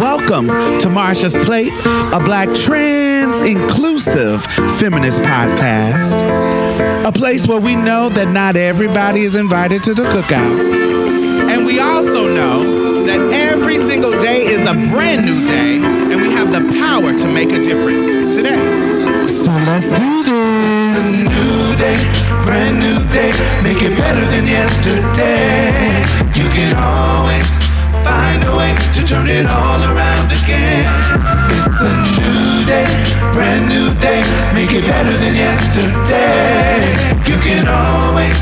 Welcome to Marsha's Plate, a black trans inclusive feminist podcast. A place where we know that not everybody is invited to the cookout. And we also know that every single day is a brand new day, and we have the power to make a difference today. So let's do this. new day, brand new day. Make it better than yesterday. You can always find a way to turn it all around again. It's a new day, brand new day. Make it better than yesterday. You can always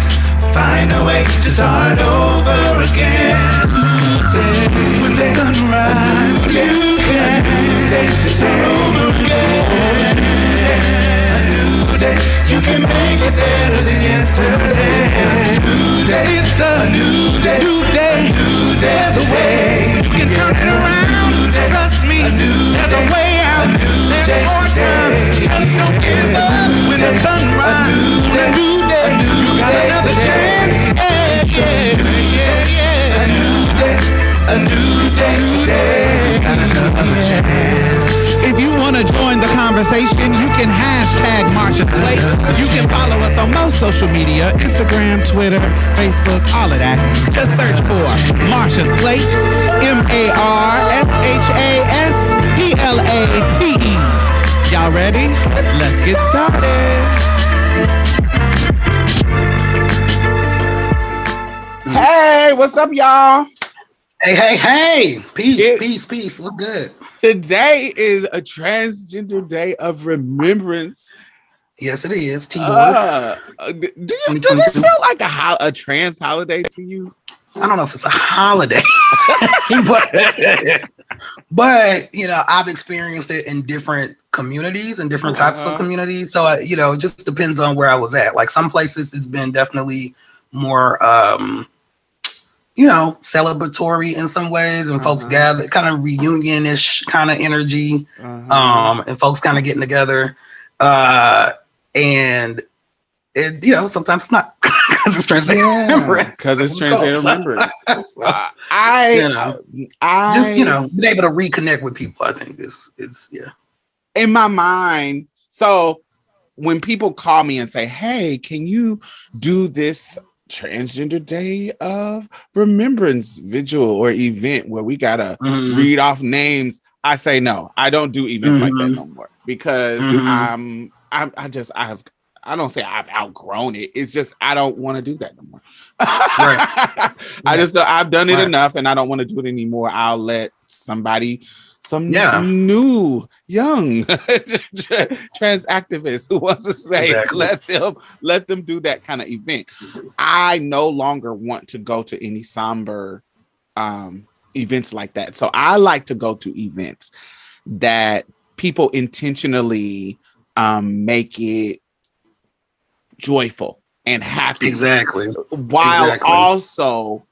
find a way to start over again. When the sun rises, you can start over again. Day, you can make it better than yesterday. A new day, it's a new day, new day, new day. There's a way you can turn it around. Trust me, there's a way out. There's more time. Just don't give up when the sun rises. A new day, you got another chance. Yeah, yeah, yeah, yeah. A new day, a new day today. Got another chance. To join the conversation, you can hashtag Marsha's Plate. You can follow us on most social media Instagram, Twitter, Facebook, all of that. Just search for Marsha's Plate, M A R S H A S P L A T E. Y'all ready? Let's get started. Hey, what's up, y'all? Hey, hey, hey! Peace, It- peace, peace. What's good? Today is a transgender day of remembrance. Yes, it is. Uh, uh, do you, does it feel like a ho- a trans holiday to you? I don't know if it's a holiday, but but you know, I've experienced it in different communities and different types Uh-huh. of communities. So uh, you know, it just depends on where I was at. Like some places, it's been definitely more, um, you know, celebratory in some ways, and folks Uh-huh. gather, kind of reunion-ish kind of energy. Uh-huh. um, and folks kind of getting together. Uh, and it, you know, sometimes it's not because it's transgender yeah, remembrance. because it's so- remembrance. so, Uh, I, You know, I just you know, being able to reconnect with people, I think is it's yeah. in my mind. So when people call me and say, "Hey, can you do this transgender day of remembrance vigil or event where we gotta Mhm. read off names?" I say no. I don't do events like that Mhm. no more because Mhm. I'm, I'm I just I've I don't say I've outgrown it. It's just I don't want to do that no more. I just I've done it Right. enough and I don't want to do it anymore. I'll let somebody some Yeah. new young trans activist who wants to say Exactly. let them let them do that kind of event. I no longer want to go to any somber um events like that. So I like to go to events that people intentionally um make it joyful and happy Exactly. while Exactly. also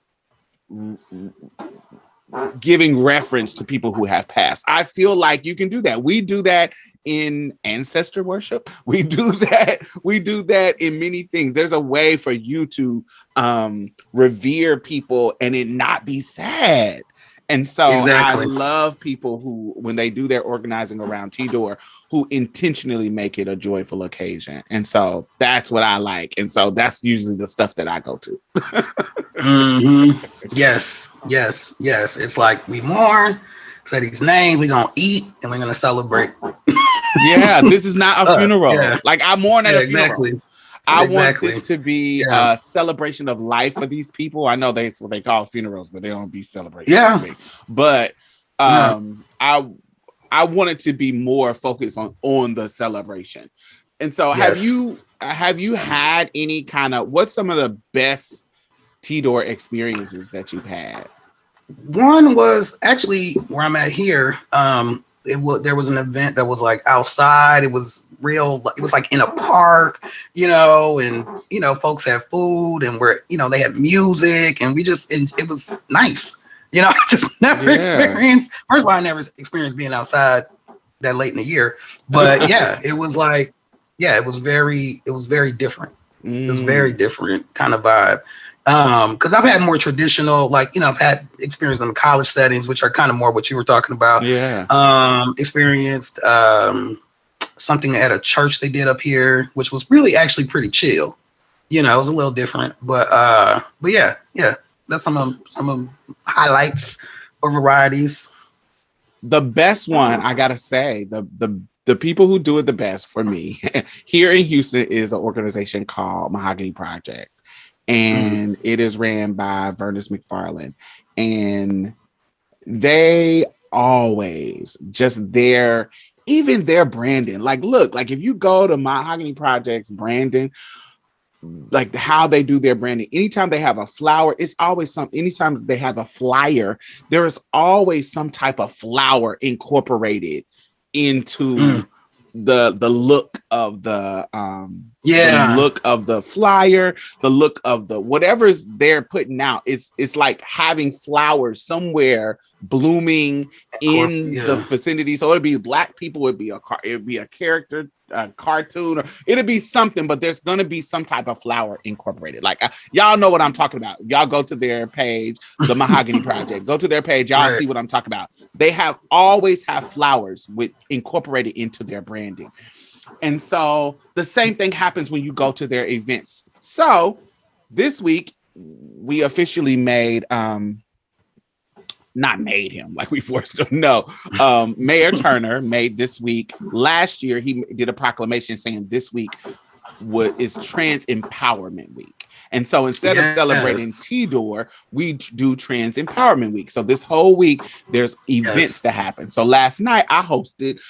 giving reference to people who have passed. I feel like you can do that. We do that in ancestor worship. We do that. We do that in many things. There's a way for you to um revere people and it not be sad. And so Exactly. I love people who, when they do their organizing around TDOR, who intentionally make it a joyful occasion. And so that's what I like. And so that's usually the stuff that I go to. hmm Yes, yes, yes. It's like we mourn, say these names, we're gonna eat, and we're gonna celebrate. Yeah, this is not a Uh, funeral. yeah. Like I mourn at Yeah, a funeral. exactly. I Exactly. want this to be Yeah. a celebration of life for these people. I know that's what they call funerals, but they don't be celebrating. Yeah. But Yeah. um I I want it to be more focused on on the celebration. And so have you have you had any kind of what's some of the best TDOR experiences that you've had? One was actually where I'm at here. Um, it was there was an event that was like outside. It was real. It was like in a park, you know, and you know, folks had food and we're you know they had music and we just and it was nice. You know, I just never Yeah. experienced. First of all, I never experienced being outside that late in the year, but yeah, it was like yeah, it was very it was very different. It was Mm. very different kind of vibe. Um, because I've had more traditional, like you know, I've had experience in the college settings, which are kind of more what you were talking about. Yeah. Um, experienced um something at a church they did up here, which was really actually pretty chill. You know, it was a little different, but uh, but yeah, yeah, that's some of some of highlights or varieties. The best one, I gotta say, the the the people who do it the best for me here in Houston is an organization called Mahogany Project, and mm. it is ran by Verniss McFarland, and they always just their even their branding. Like, look, like if you go to Mahogany Project's branding, like how they do their branding. Anytime they have a flower, it's always some. Anytime they have a flyer, there is always some type of flower incorporated into mm. the the look of the um yeah the look of the flyer, the look of the whatever's they're putting out. It's it's like having flowers somewhere blooming in yeah. the vicinity. So it'd be black people, it'd be a car, it'd be a character a cartoon or it'd be something, but there's gonna be some type of flower incorporated. Like uh, y'all know what I'm talking about. Y'all go to their page, the Mahogany Project. Go to their page, y'all right. see what I'm talking about. They have always have flowers with incorporated into their branding. And so the same thing happens when you go to their events. So this week we officially made um not made him like we forced him. No, um, Mayor Turner made this week. Last year, he did a proclamation saying this week what is Trans Empowerment Week. And so instead yes. of celebrating TDOR, we do Trans Empowerment Week. So this whole week, there's events yes. to happen. So last night, I hosted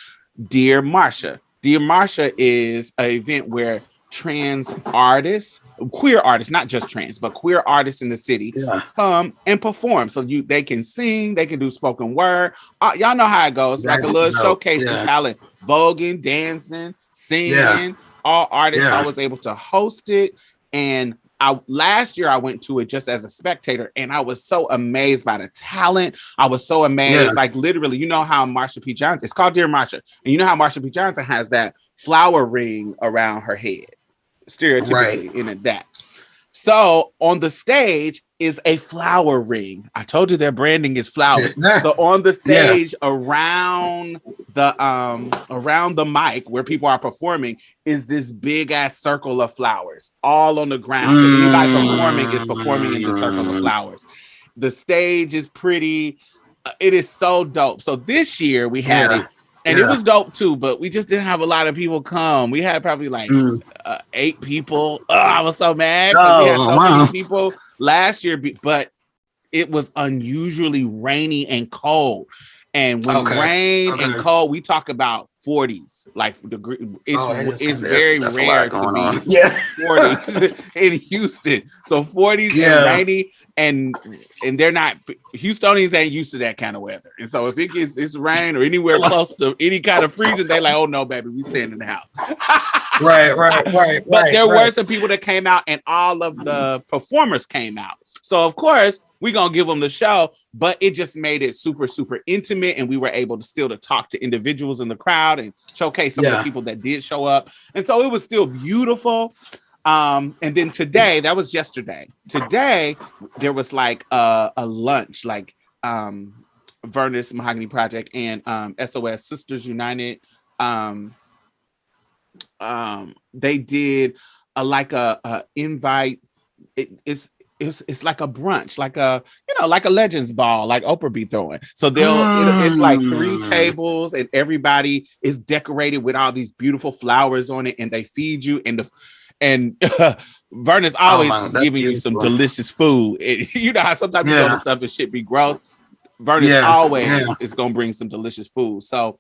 Dear Marsha. Dear Marsha is an event where trans artists queer artists, not just trans, but queer artists in the city, yeah. um, and perform. So you they can sing, they can do spoken word. Uh, y'all know how it goes, That's like a little dope. showcase yeah. of talent, voguing, dancing, singing. Yeah. All artists. I was able to host it, and I last year I went to it just as a spectator, and I was so amazed by the talent. I was so amazed, yeah. like literally, you know how Marsha P. Johnson. It's called Dear Marsha, and you know how Marsha P. Johnson has that flower ring around her head stereotypically right. in that. So on the stage is a flower ring. I told you their branding is flower. so on the stage yeah. around the um around the mic where people are performing is this big ass circle of flowers all on the ground. So anybody performing is performing in the circle of mm. flowers. The stage is pretty. Uh, it is so dope. So this year we had yeah. it and yeah. it was dope too, but we just didn't have a lot of people come. We had probably like mm. uh, eight people. Oh, I was so mad. Oh, we had so wow. many people last year, but it was unusually rainy and cold. And when okay. rain okay. and cold, we talk about 40s. Like degree, it's oh, it's very that's, that's rare to be on. yeah 40s in Houston. So 40s yeah. and rainy, and and they're not Houstonians ain't used to that kind of weather. And so if it gets it's rain or anywhere close to any kind of freezing, they're like, oh no, baby, we stand in the house. right, right, right. But right, there right. were some people that came out, and all of the performers came out. So of course we're gonna give them the show, but it just made it super, super intimate, and we were able to still to talk to individuals in the crowd and showcase some yeah. of the people that did show up. And so it was still beautiful. Um, and then today, that was yesterday. Today, there was like a, a lunch, like um Verniss Mahogany Project and um SOS Sisters United. Um, um, they did a like a, a invite. It, it's it's it's like a brunch, like a you know, like a legends ball, like Oprah be throwing. So they'll mm. it's like three mm. tables, and everybody is decorated with all these beautiful flowers on it, and they feed you, and the and uh, Vernon's oh, always oh giving beautiful. you some delicious food. It, you know how sometimes yeah. you know stuff and shit be gross. Vernon yeah. always yeah. is gonna bring some delicious food. So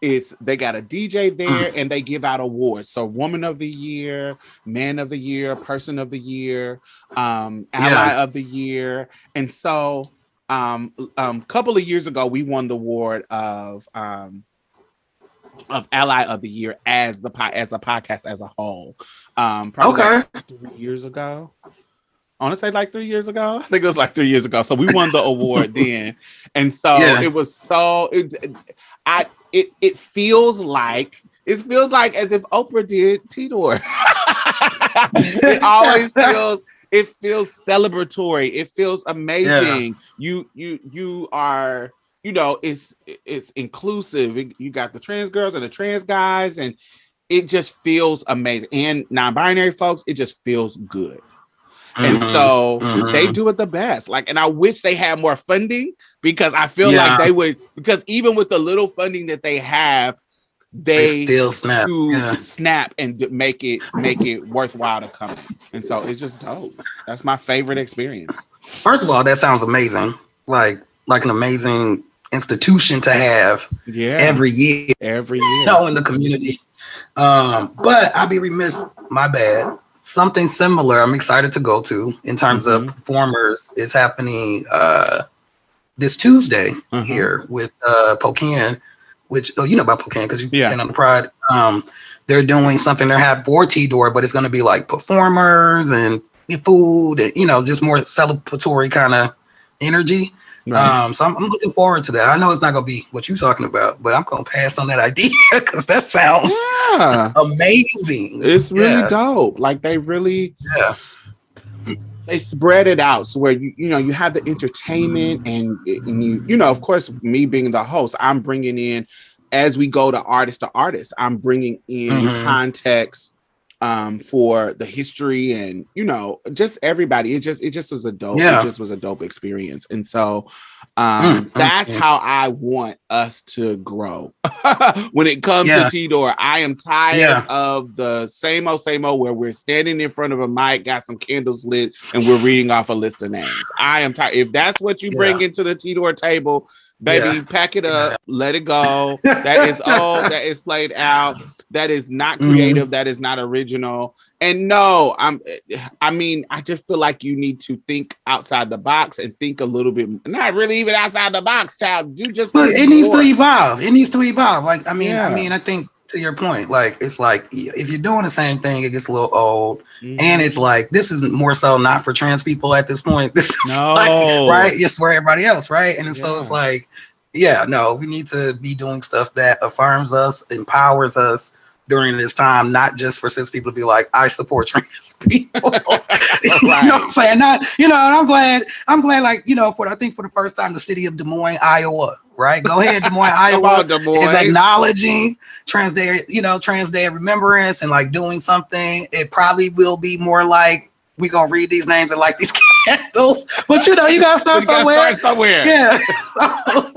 it's they got a DJ there mm. and they give out awards. So woman of the year, man of the year, person of the year, um, ally yeah. of the year. And so um um couple of years ago we won the award of um of ally of the year as the as a podcast as a whole. Um probably okay. Like three years ago. I want to say like three years ago. I think it was like three years ago. So we won the award then, and so yeah. it was so. It, I it it feels like it feels like as if Oprah did TDOR. it always feels it feels celebratory. It feels amazing. You you you are you know it's it's inclusive. You got the trans girls and the trans guys, and it just feels amazing. And non-binary folks, it just feels good. And Mhm, so mhm. they do it the best. Like, and I wish they had more funding because I feel Yeah. like they would. Because even with the little funding that they have, they they, still snap. Yeah. snap and make it make it worthwhile to come. And so it's just dope. That's my favorite experience. First of all, that sounds amazing. Like like an amazing institution to have Yeah, every year. every year. you know, in the community. Um, but I'll be remiss, my bad. Something similar I'm excited to go to in terms of Mhm. performers is happening uh this Tuesday Uh-huh. here with uh Pocan, which oh you know about Pocan because you've Yeah. been on the pride. Um they're doing something They're have for TDOR, but it's gonna be like performers and food, and, you know, just more celebratory kind of energy. Right. Um, so I'm, I'm looking forward to that. I know it's not gonna be what you're talking about, but I'm gonna pass on that idea because that sounds yeah, amazing. it's really Yeah. dope. Like they really Yeah. they spread it out so where you you know you have the entertainment and, and you you know of course me being the host i'm bringing in as we go to artist to artist i'm bringing in Mhm. context um for the history and you know just everybody it just it just was a dope Yeah. it just was a dope experience and so um Mm, that's mm. how i want us to grow when it comes Yeah. to TDOR i am tired Yeah. of the same old same old where we're standing in front of a mic got some candles lit and we're reading off a list of names i am tired if that's what you bring into the TDOR table baby pack it up let it go that is old that is played out that is not Mhm. creative that is not original and no i'm i mean i just feel like you need to think outside the box and think a little bit not really even outside the box child you just it needs to evolve. It needs to evolve. No, like I mean, Yeah. I mean, I think to your point, like it's like if you're doing the same thing, it gets a little old. Mhm. And it's like this is more so not for trans people at this point. This is No. like, right. It's for everybody else, right? And so it's like, yeah, no, we need to be doing stuff that affirms us, empowers us during this time, not just for cis people to be like, I support trans people. you know what I'm saying? Not, you know, and I'm glad, I'm glad, like, you know, for I think for the first time, the city of Des Moines, Iowa, right? Go ahead, Des Moines, Iowa on, Des Moines. is acknowledging Trans Day, you know, Trans Day of Remembrance and like doing something. It probably will be more like we gonna read these names and like these candles, but you know, you gotta start You gotta somewhere. start somewhere. Yeah. So,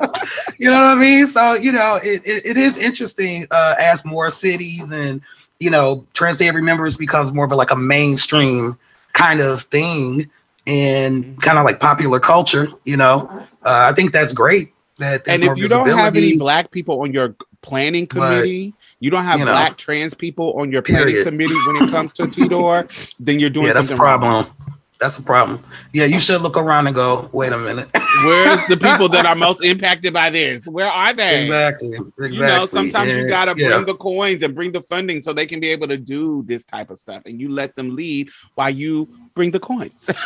you know what I mean? So, you know, it, it, it is interesting uh, as more cities and, you know, Trans Day Remembrance becomes more of a, like a mainstream kind of thing and kind of like popular culture, you know. Uh, I think that's great. That and if you don't have any black people on your planning But, committee, you don't have you know, black trans people on your planning committee when it comes to TDOR, then you're doing yeah, that's a something wrong. That's a problem. Yeah, you should look around and go, wait a minute. Where's the people that are most impacted by this? Where are they? exactly. Exactly. You know, sometimes you gotta yeah. bring the coins and bring the funding so they can be able to do this type of stuff, and you let them lead while you bring the coins.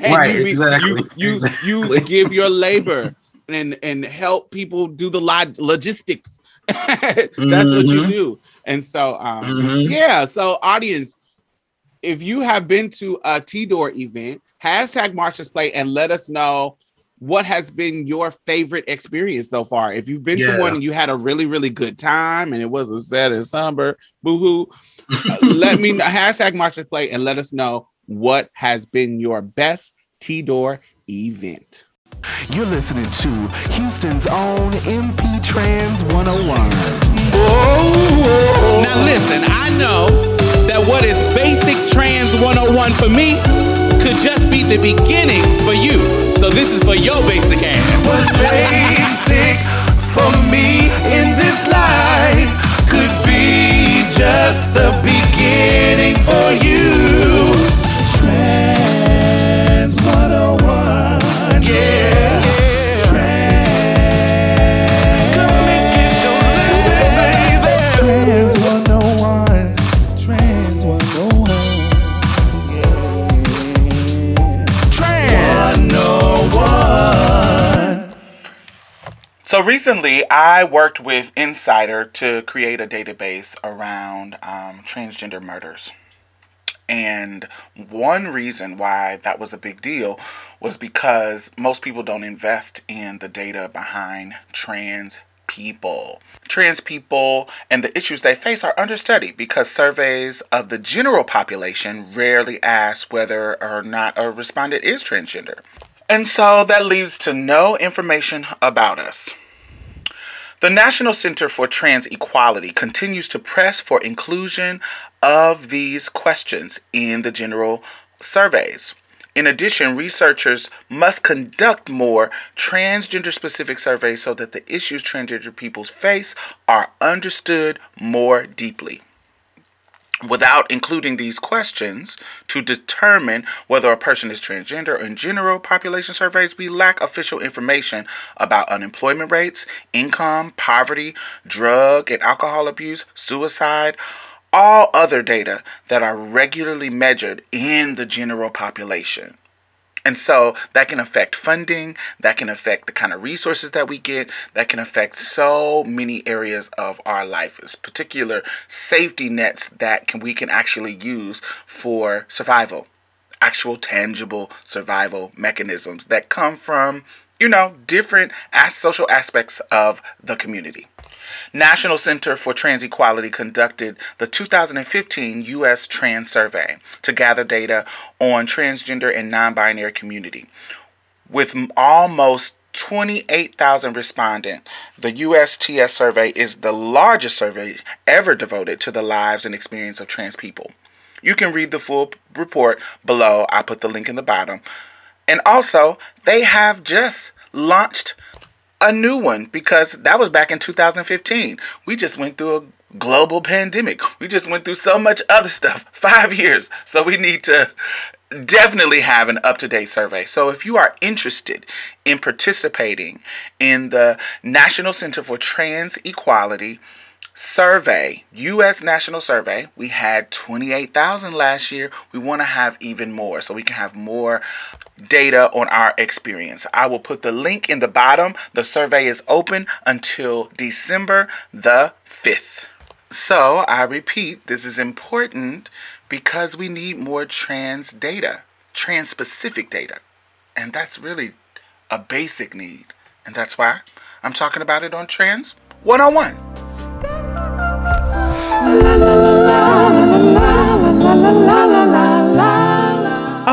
Right, you, exactly, You you, you give your labor and and help people do the log- logistics. That's what you Mhm. do, and so um, Mhm. yeah. So audience, if you have been to a TDOR event, hashtag Marsha's Plate and let us know what has been your favorite experience so far. If you've been Yeah. to one and you had a really, really good time and it wasn't sad and somber, boohoo, uh, let me know. Hashtag Marsha's Plate and let us know what has been your best TDOR event. You're listening to Houston's own MP Trans 101. Now listen, I know that what is basic trans 101 for me could just be the beginning for you. So this is for your basic ass. What's basic for me in this life could be just the beginning for you. Recently, I worked with Insider to create a database around um, transgender murders. And one reason why that was a big deal was because most people don't invest in the data behind trans people. Trans people and the issues they face are understudied because surveys of the general population rarely ask whether or not a respondent is transgender. And so that leads to no information about us. The National Center for Trans Equality continues to press for inclusion of these questions in the general surveys. In addition, researchers must conduct more transgender specific surveys so that the issues transgender people face are understood more deeply without including these questions to determine whether a person is transgender. In general population surveys, we lack official information about unemployment rates, income, poverty, drug and alcohol abuse, suicide, all other data that are regularly measured in the general population. And so that can affect funding, that can affect the kind of resources that we get, that can affect so many areas of our life, particular safety nets that can we can actually use for survival. Actual tangible survival mechanisms that come from, you know, different as social aspects of the community. National Center for Trans Equality conducted the 2015 U.S. Trans Survey to gather data on transgender and non binary community. With almost 28,000 respondents, the USTS survey is the largest survey ever devoted to the lives and experience of trans people. You can read the full report below. I put the link in the bottom. And also, they have just launched a new one because that was back in 2015. We just went through a global pandemic. We just went through so much other stuff. Five years. So we need to definitely have an up to date survey. So if you are interested in participating in the National Center for Trans Equality, survey, US National Survey, we had 28,000 last year. We want to have even more so we can have more data on our experience. I will put the link in the bottom. The survey is open until December the 5th. So, I repeat, this is important because we need more trans data, trans specific data. And that's really a basic need. And that's why I'm talking about it on Trans 101.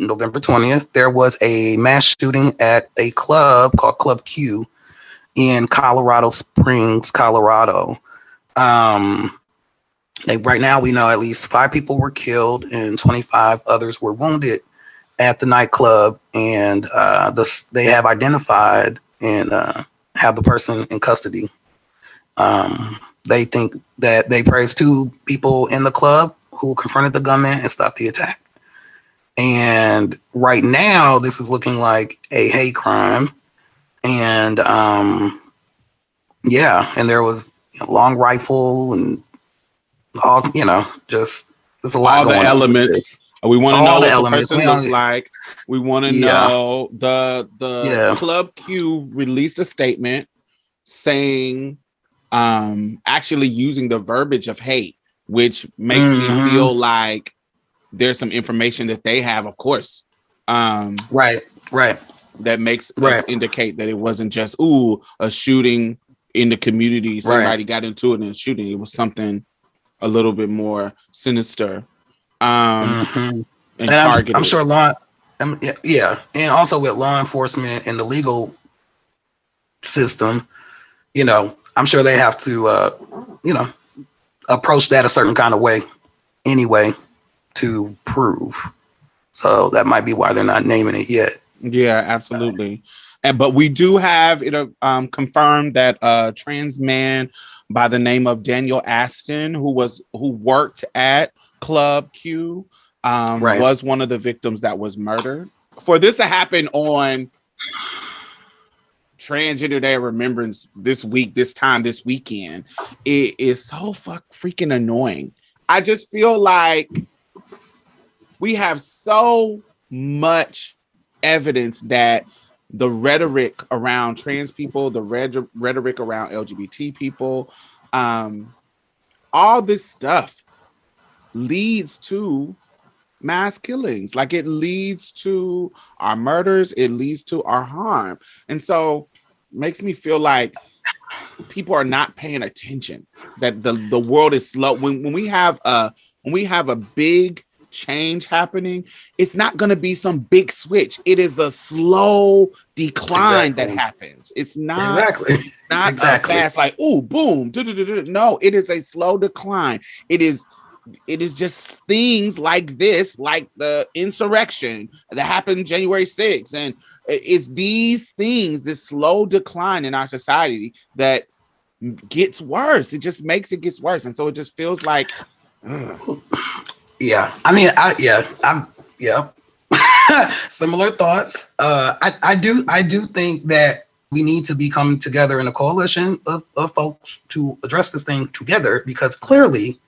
November 20th, there was a mass shooting at a club called Club Q in Colorado Springs, Colorado. Um, right now, we know at least five people were killed and 25 others were wounded at the nightclub, and uh, the, they have identified and uh, have the person in custody. Um, they think that they praised two people in the club who confronted the gunman and stopped the attack. And right now, this is looking like a hate crime. And um, yeah, and there was a long rifle and all, you know, just there's a lot all the elements. We want to know what the person looks like. We want to yeah. know the the yeah. Club Q released a statement saying, um, actually using the verbiage of hate, which makes mm-hmm. me feel like there's some information that they have, of course, Um, right, right. That makes right. indicate that it wasn't just ooh a shooting in the community. Somebody right. got into it and shooting. It was something a little bit more sinister. Um, mm-hmm. and, and I'm, I'm, sure law, um, yeah, and also with law enforcement and the legal system, you know, I'm sure they have to, uh, you know, approach that a certain kind of way anyway to prove. So that might be why they're not naming it yet. Yeah, absolutely. And but we do have it um, confirmed that a trans man by the name of Daniel Aston, who was who worked at Club Q, um, right. was one of the victims that was murdered. For this to happen on Transgender Day of Remembrance this week, this time, this weekend, it is so fuck freaking annoying. I just feel like we have so much evidence that the rhetoric around trans people, the red- rhetoric around LGBT people, um, all this stuff leads to mass killings. Like it leads to our murders, it leads to our harm. And so makes me feel like people are not paying attention that the, the world is slow when, when we have a when we have a big change happening, it's not going to be some big switch. It is a slow decline exactly. that happens. It's not exactly not exactly. fast like oh boom. No, it is a slow decline. It is it is just things like this, like the insurrection that happened January 6th. And it's these things, this slow decline in our society that gets worse. It just makes it gets worse. And so it just feels like ugh. Yeah, I mean, I yeah, I'm yeah. Similar thoughts. Uh, I I do I do think that we need to be coming together in a coalition of, of folks to address this thing together because clearly,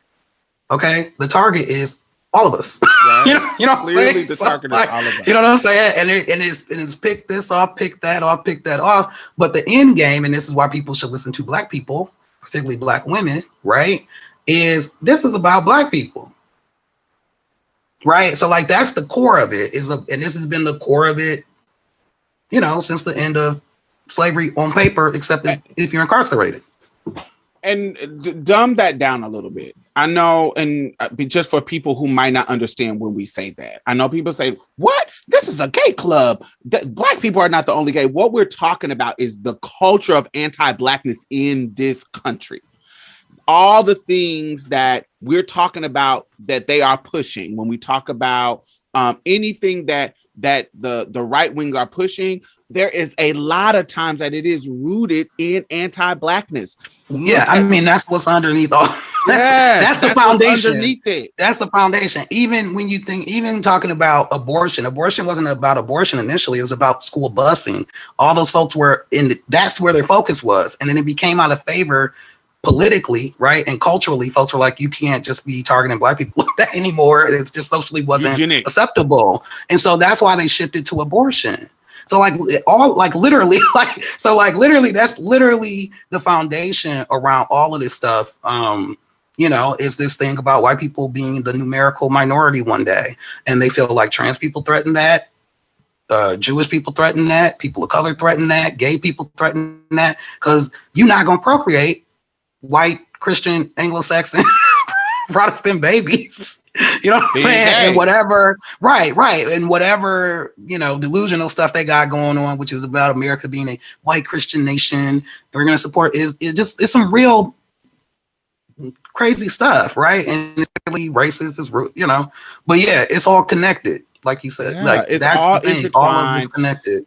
okay, the target is all of us. Right. you know, you know Clearly what I'm saying? The target like, is all of us. You know what I'm saying? And it, and it's and it's pick this off, pick that off, pick that off. But the end game, and this is why people should listen to black people, particularly black women, right? Is this is about black people right? So like that's the core of it is a, and this has been the core of it, you know, since the end of slavery on paper, except if, you're incarcerated. And d- dumb that down a little bit. I know, and uh, just for people who might not understand when we say that, I know people say, "What? This is a gay club. Black people are not the only gay." What we're talking about is the culture of anti-blackness in this country all the things that we're talking about that they are pushing. When we talk about um, anything that that the the right wing are pushing there is a lot of times that it is rooted in anti-blackness. Yeah i mean that's what's underneath all yes, that's, the that's foundation. underneath it. That's the foundation. Even when you think even talking about abortion abortion wasn't about abortion initially. It was about school busing. All those folks were in the, that's where their focus was. And then it became out of favor politically, right, and culturally, folks were like, you can't just be targeting black people like that anymore. It's just socially wasn't Eugenics. acceptable, and so that's why they shifted to abortion. So like all like literally like so like literally that's literally the foundation around all of this stuff. Um, you know, is this thing about white people being the numerical minority one day, and they feel like trans people threaten that, uh, Jewish people threaten that, people of color threaten that, gay people threaten that, because you're not gonna procreate white Christian Anglo-Saxon Protestant babies. You know what I'm saying? And whatever, right, right. And whatever, you know, delusional stuff they got going on, which is about America being a white Christian nation, and we're gonna support is is just it's some real crazy stuff, right? And it's really racist, it's you know, but yeah, it's all connected, like you said. Yeah, like it's that's all intertwined. All of it's connected.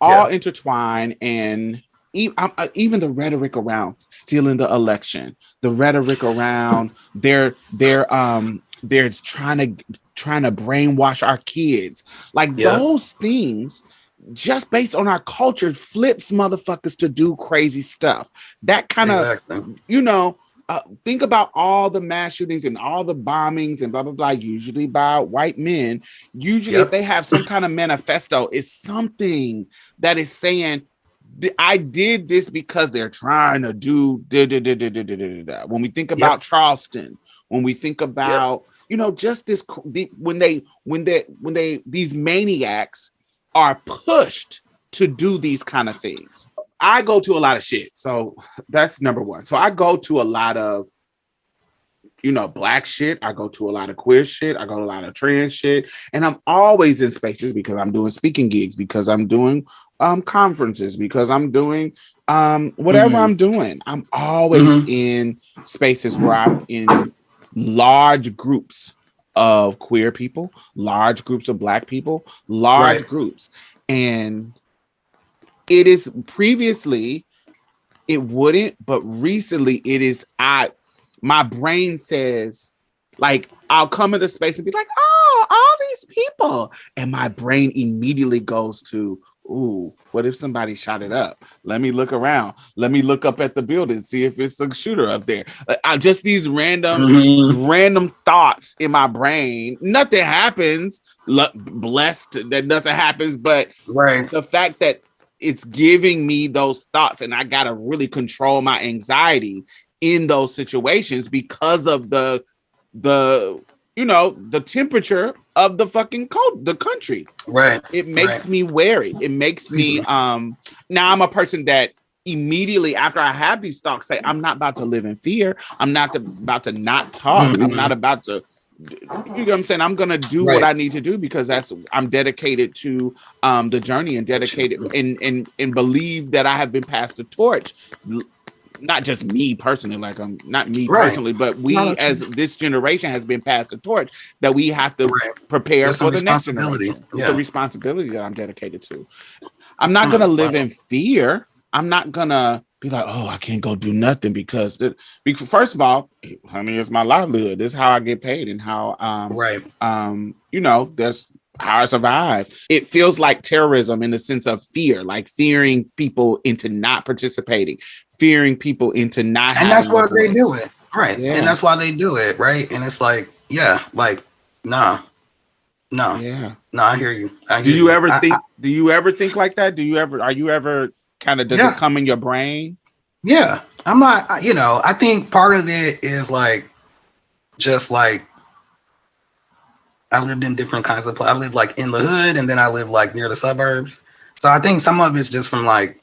All yeah. intertwined and even the rhetoric around stealing the election, the rhetoric around they're they're um they're trying to trying to brainwash our kids, like yeah. those things. Just based on our culture, flips motherfuckers to do crazy stuff. That kind of, exactly. you know, uh, think about all the mass shootings and all the bombings and blah blah blah. Usually by white men. Usually, yep. if they have some kind of manifesto, it's something that is saying I did this because they're trying to do da, da, da, da, da, da, da, da. when we think about yep. Charleston, when we think about yep. you know just this when they when they when they these maniacs are pushed to do these kind of things. I go to a lot of shit. So that's number one. So I go to a lot of you know, black shit. I go to a lot of queer shit. I go to a lot of trans shit. And I'm always in spaces because I'm doing speaking gigs, because I'm doing um conferences, because I'm doing um whatever mm-hmm. I'm doing. I'm always mm-hmm. in spaces where I'm in large groups of queer people, large groups of black people, large right. groups. And it is previously it wouldn't, but recently it is I my brain says, like, I'll come into space and be like, oh, all these people. And my brain immediately goes to, ooh, what if somebody shot it up? Let me look around. Let me look up at the building, see if it's a shooter up there. I, just these random, mm-hmm. random thoughts in my brain. Nothing happens. Blessed that nothing happens, but right. the fact that it's giving me those thoughts and I got to really control my anxiety in those situations because of the the you know the temperature of the fucking cold the country right it makes right. me wary it makes me um now i'm a person that immediately after i have these thoughts say i'm not about to live in fear i'm not about to not talk mm-hmm. i'm not about to you know what I'm saying? I'm gonna do right. what I need to do because that's I'm dedicated to um the journey and dedicated and and and believe that I have been passed the torch not just me personally, like I'm um, not me right. personally, but we as this generation has been passed the torch that we have to right. prepare There's for the next generation. Yeah. It's a responsibility that I'm dedicated to. I'm not gonna live in fear. I'm not gonna be like, oh, I can't go do nothing because, because first of all, honey, it's my livelihood. This is how I get paid and how um right um you know there's how I survive. It feels like terrorism in the sense of fear, like fearing people into not participating, fearing people into not. And that's why they do it, right? Yeah. And that's why they do it, right? And it's like, yeah, like, nah, no, yeah, no, I hear you. I hear do you, you. ever I, think? I, do you ever think like that? Do you ever? Are you ever kind of? Does yeah. it come in your brain? Yeah, I'm not. You know, I think part of it is like, just like I lived in different kinds of. places. I lived like in the hood, and then I lived like near the suburbs. So I think some of it's just from like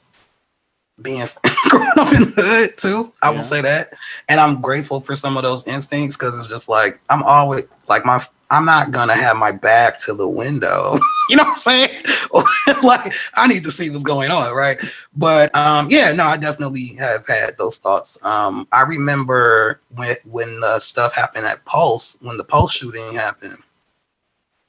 being growing up in the hood too. I yeah. will say that, and I'm grateful for some of those instincts because it's just like I'm always like my. I'm not gonna have my back to the window. you know what I'm saying? like I need to see what's going on, right? But um, yeah, no, I definitely have had those thoughts. Um, I remember when when the stuff happened at Pulse, when the Pulse shooting happened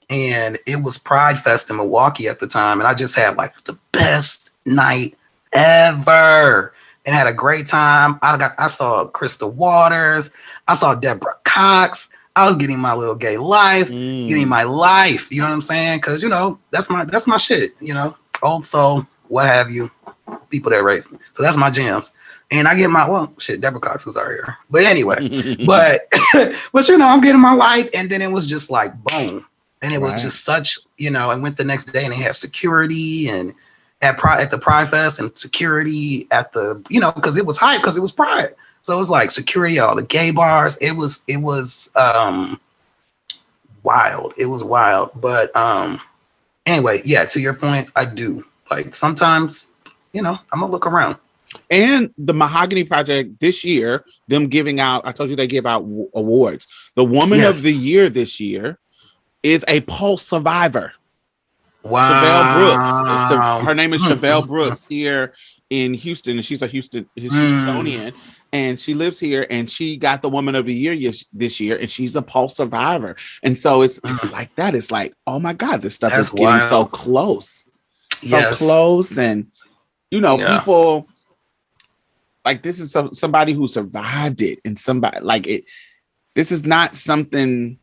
and it was Pride Fest in Milwaukee at the time, and I just had like the best night ever and had a great time. I got I saw Crystal Waters, I saw Deborah Cox. I was getting my little gay life, mm. getting my life. You know what I'm saying? Because you know that's my that's my shit. You know, old soul, what have you, people that raised me. So that's my jams. And I get my well, shit. Deborah Cox was our here, but anyway, but but you know, I'm getting my life, and then it was just like boom, and it right. was just such, you know, I went the next day and they had security and at Pride at the Pride Fest and security at the, you know, because it was high because it was Pride. So it was like security all the gay bars. It was it was um wild. It was wild. But um anyway, yeah, to your point, I do. Like sometimes, you know, I'm gonna look around. And the Mahogany Project this year, them giving out, I told you they give out w- awards. The Woman yes. of the Year this year is a Pulse survivor. Wow. Chevelle Brooks. Her name is hmm. Chevelle Brooks here in Houston, and she's a Houston Houstonian, mm. and she lives here. And she got the Woman of the Year this year, and she's a Pulse survivor. And so it's it's mm. like that. It's like, oh my God, this stuff That's is getting wild. so close, so yes. close, and you know, yeah. people like this is some, somebody who survived it, and somebody like it. This is not something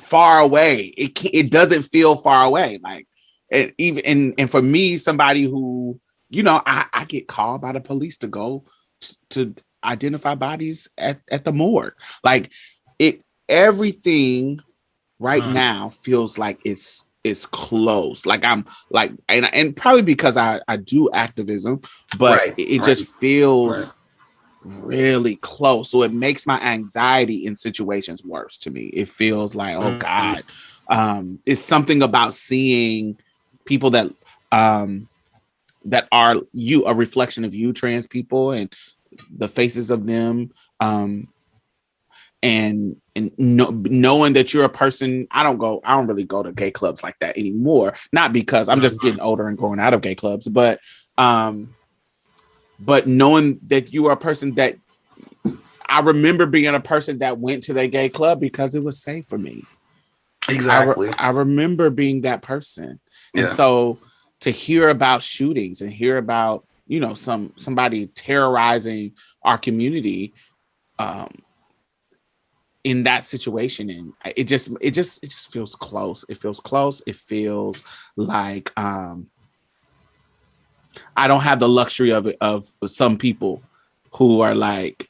far away. It it doesn't feel far away. Like it even and and for me, somebody who you know, I, I get called by the police to go to identify bodies at, at the morgue. Like it everything right mm. now feels like it's it's close. Like I'm like and and probably because I I do activism, but right, it, it right. just feels right. Really close. So it makes my anxiety in situations worse to me. It feels like oh mm-hmm. god. Um it's something about seeing people that um that are you a reflection of you trans people and the faces of them um and and no, knowing that you're a person i don't go i don't really go to gay clubs like that anymore not because i'm just getting older and going out of gay clubs but um but knowing that you are a person that i remember being a person that went to the gay club because it was safe for me. Exactly i, re- I remember being that person. Yeah. and so to hear about shootings and hear about you know some somebody terrorizing our community um in that situation and it just it just it just feels close. It feels close. It feels like um i don't have the luxury of it of some people who are like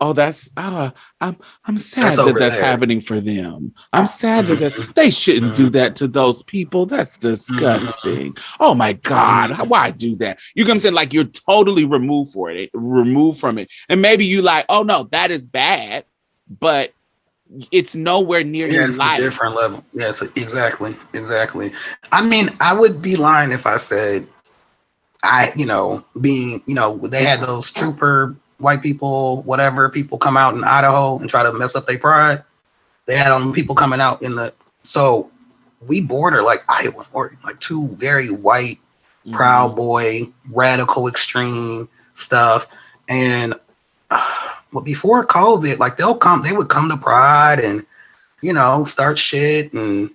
oh that's uh i'm i'm sad that's that that's there. happening for them. I'm sad that, that mm-hmm. they shouldn't do mm-hmm. that to those people. That's mm-hmm. disgusting. Oh my god why do that? You come saying? Like you're totally removed for it removed from it. And maybe you like oh no that is bad but it's nowhere near yeah, it's life. a different level. Yes, exactly, exactly. I mean, I would be lying if I said I, you know, being, you know, they had those trooper white people, whatever people come out in Idaho and try to mess up their pride. They had on people coming out in the so we border like Iowa or like two very white, mm-hmm. proud boy, radical extreme stuff, and. Uh, but before COVID, like they'll come, they would come to Pride and you know start shit and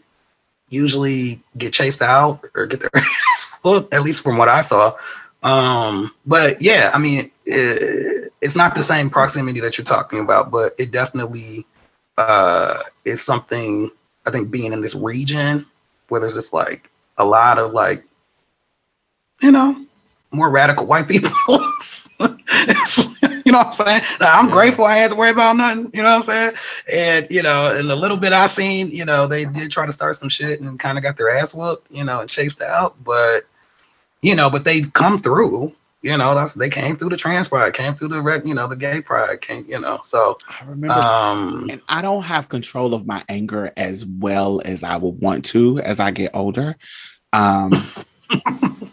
usually get chased out or get their ass whooped. At least from what I saw. Um, but yeah, I mean, it, it's not the same proximity that you're talking about, but it definitely uh, is something. I think being in this region where there's just like a lot of like, you know, more radical white people. you know what I'm saying? I'm yeah. grateful I had to worry about nothing. You know what I'm saying? And you know, in the little bit I seen, you know, they did try to start some shit and kind of got their ass whooped, you know, and chased out. But you know, but they come through. You know, that's they came through the trans pride, came through the rec, you know, the gay pride, came, you know. So I remember, um, and I don't have control of my anger as well as I would want to as I get older. Um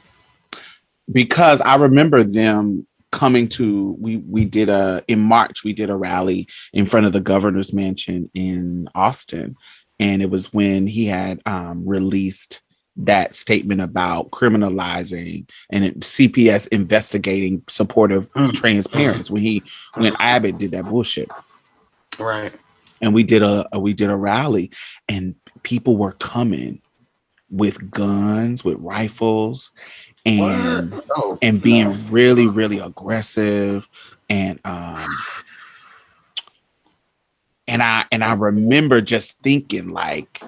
because I remember them coming to we we did a in March we did a rally in front of the governor's mansion in Austin. And it was when he had um, released that statement about criminalizing and CPS investigating supportive mm. trans when he when Abbott did that bullshit. Right. And we did a, a we did a rally and people were coming with guns with rifles and oh, and being no. really really aggressive and um and I and I remember just thinking like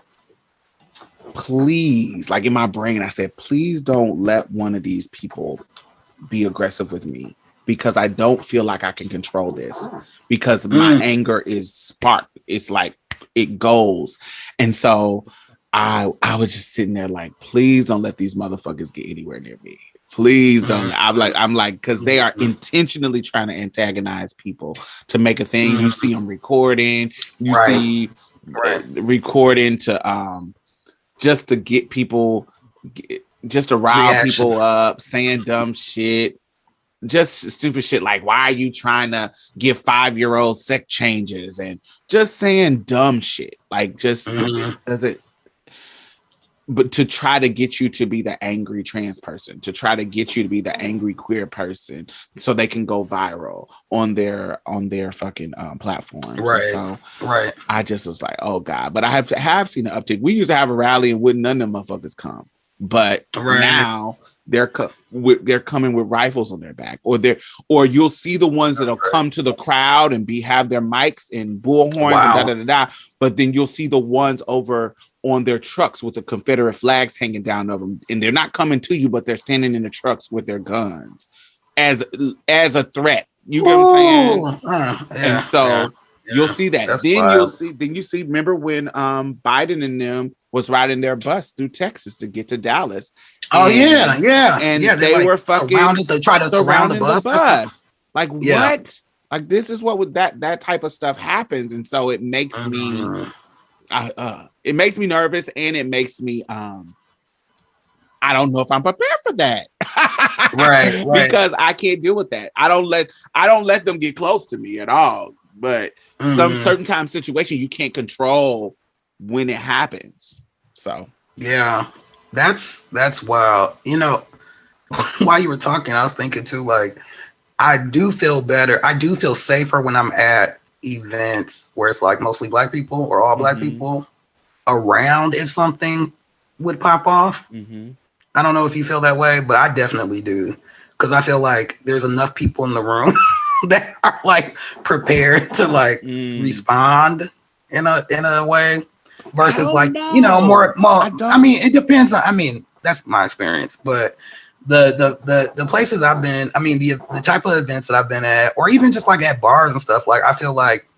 please like in my brain I said please don't let one of these people be aggressive with me because I don't feel like I can control this because my mm. anger is sparked it's like it goes and so I I was just sitting there like, please don't let these motherfuckers get anywhere near me. Please don't. Mm-hmm. I'm like, I'm like, because they are mm-hmm. intentionally trying to antagonize people to make a thing. You mm-hmm. see them recording, you right. see right. recording to um just to get people, just to rile Reaction. people up, saying dumb shit just stupid shit like why are you trying to give five year old sex changes and just saying dumb shit like just mm-hmm. does it but to try to get you to be the angry trans person, to try to get you to be the angry queer person, so they can go viral on their on their fucking um, platforms. Right. so right. I just was like, oh god. But I have have seen an uptick. We used to have a rally and wouldn't none of them motherfuckers come, but right. now they're co- they're coming with rifles on their back, or they're or you'll see the ones that'll come to the crowd and be have their mics and bullhorns wow. and da da da da. But then you'll see the ones over on their trucks with the Confederate flags hanging down of them, and they're not coming to you, but they're standing in the trucks with their guns as as a threat. You get what I'm saying? Uh, yeah, and so. Yeah. Yeah, you'll see that. Then wild. you'll see. Then you see. Remember when um Biden and them was riding their bus through Texas to get to Dallas. Oh and, yeah, yeah, and yeah. They, they like were fucking surrounded. They tried to surround the bus. The bus. Like what? Like this is what would that that type of stuff happens, and so it makes mm-hmm. me. Uh, uh, it makes me nervous, and it makes me um I don't know if I'm prepared for that. right, right, Because I can't deal with that. I don't let I don't let them get close to me at all. But mm-hmm. some certain time situation you can't control when it happens. So yeah, that's that's wild. You know, while you were talking, I was thinking too, like I do feel better. I do feel safer when I'm at events where it's like mostly black people or all black mm-hmm. people around if something would pop off. Mm-hmm. I don't know if you feel that way, but I definitely do. Cause I feel like there's enough people in the room that are like prepared to like mm. respond in a in a way versus like know. you know more more I, I, mean it depends on I mean that's my experience but the the the the places I've been I mean the the type of events that I've been at or even just like at bars and stuff like I feel like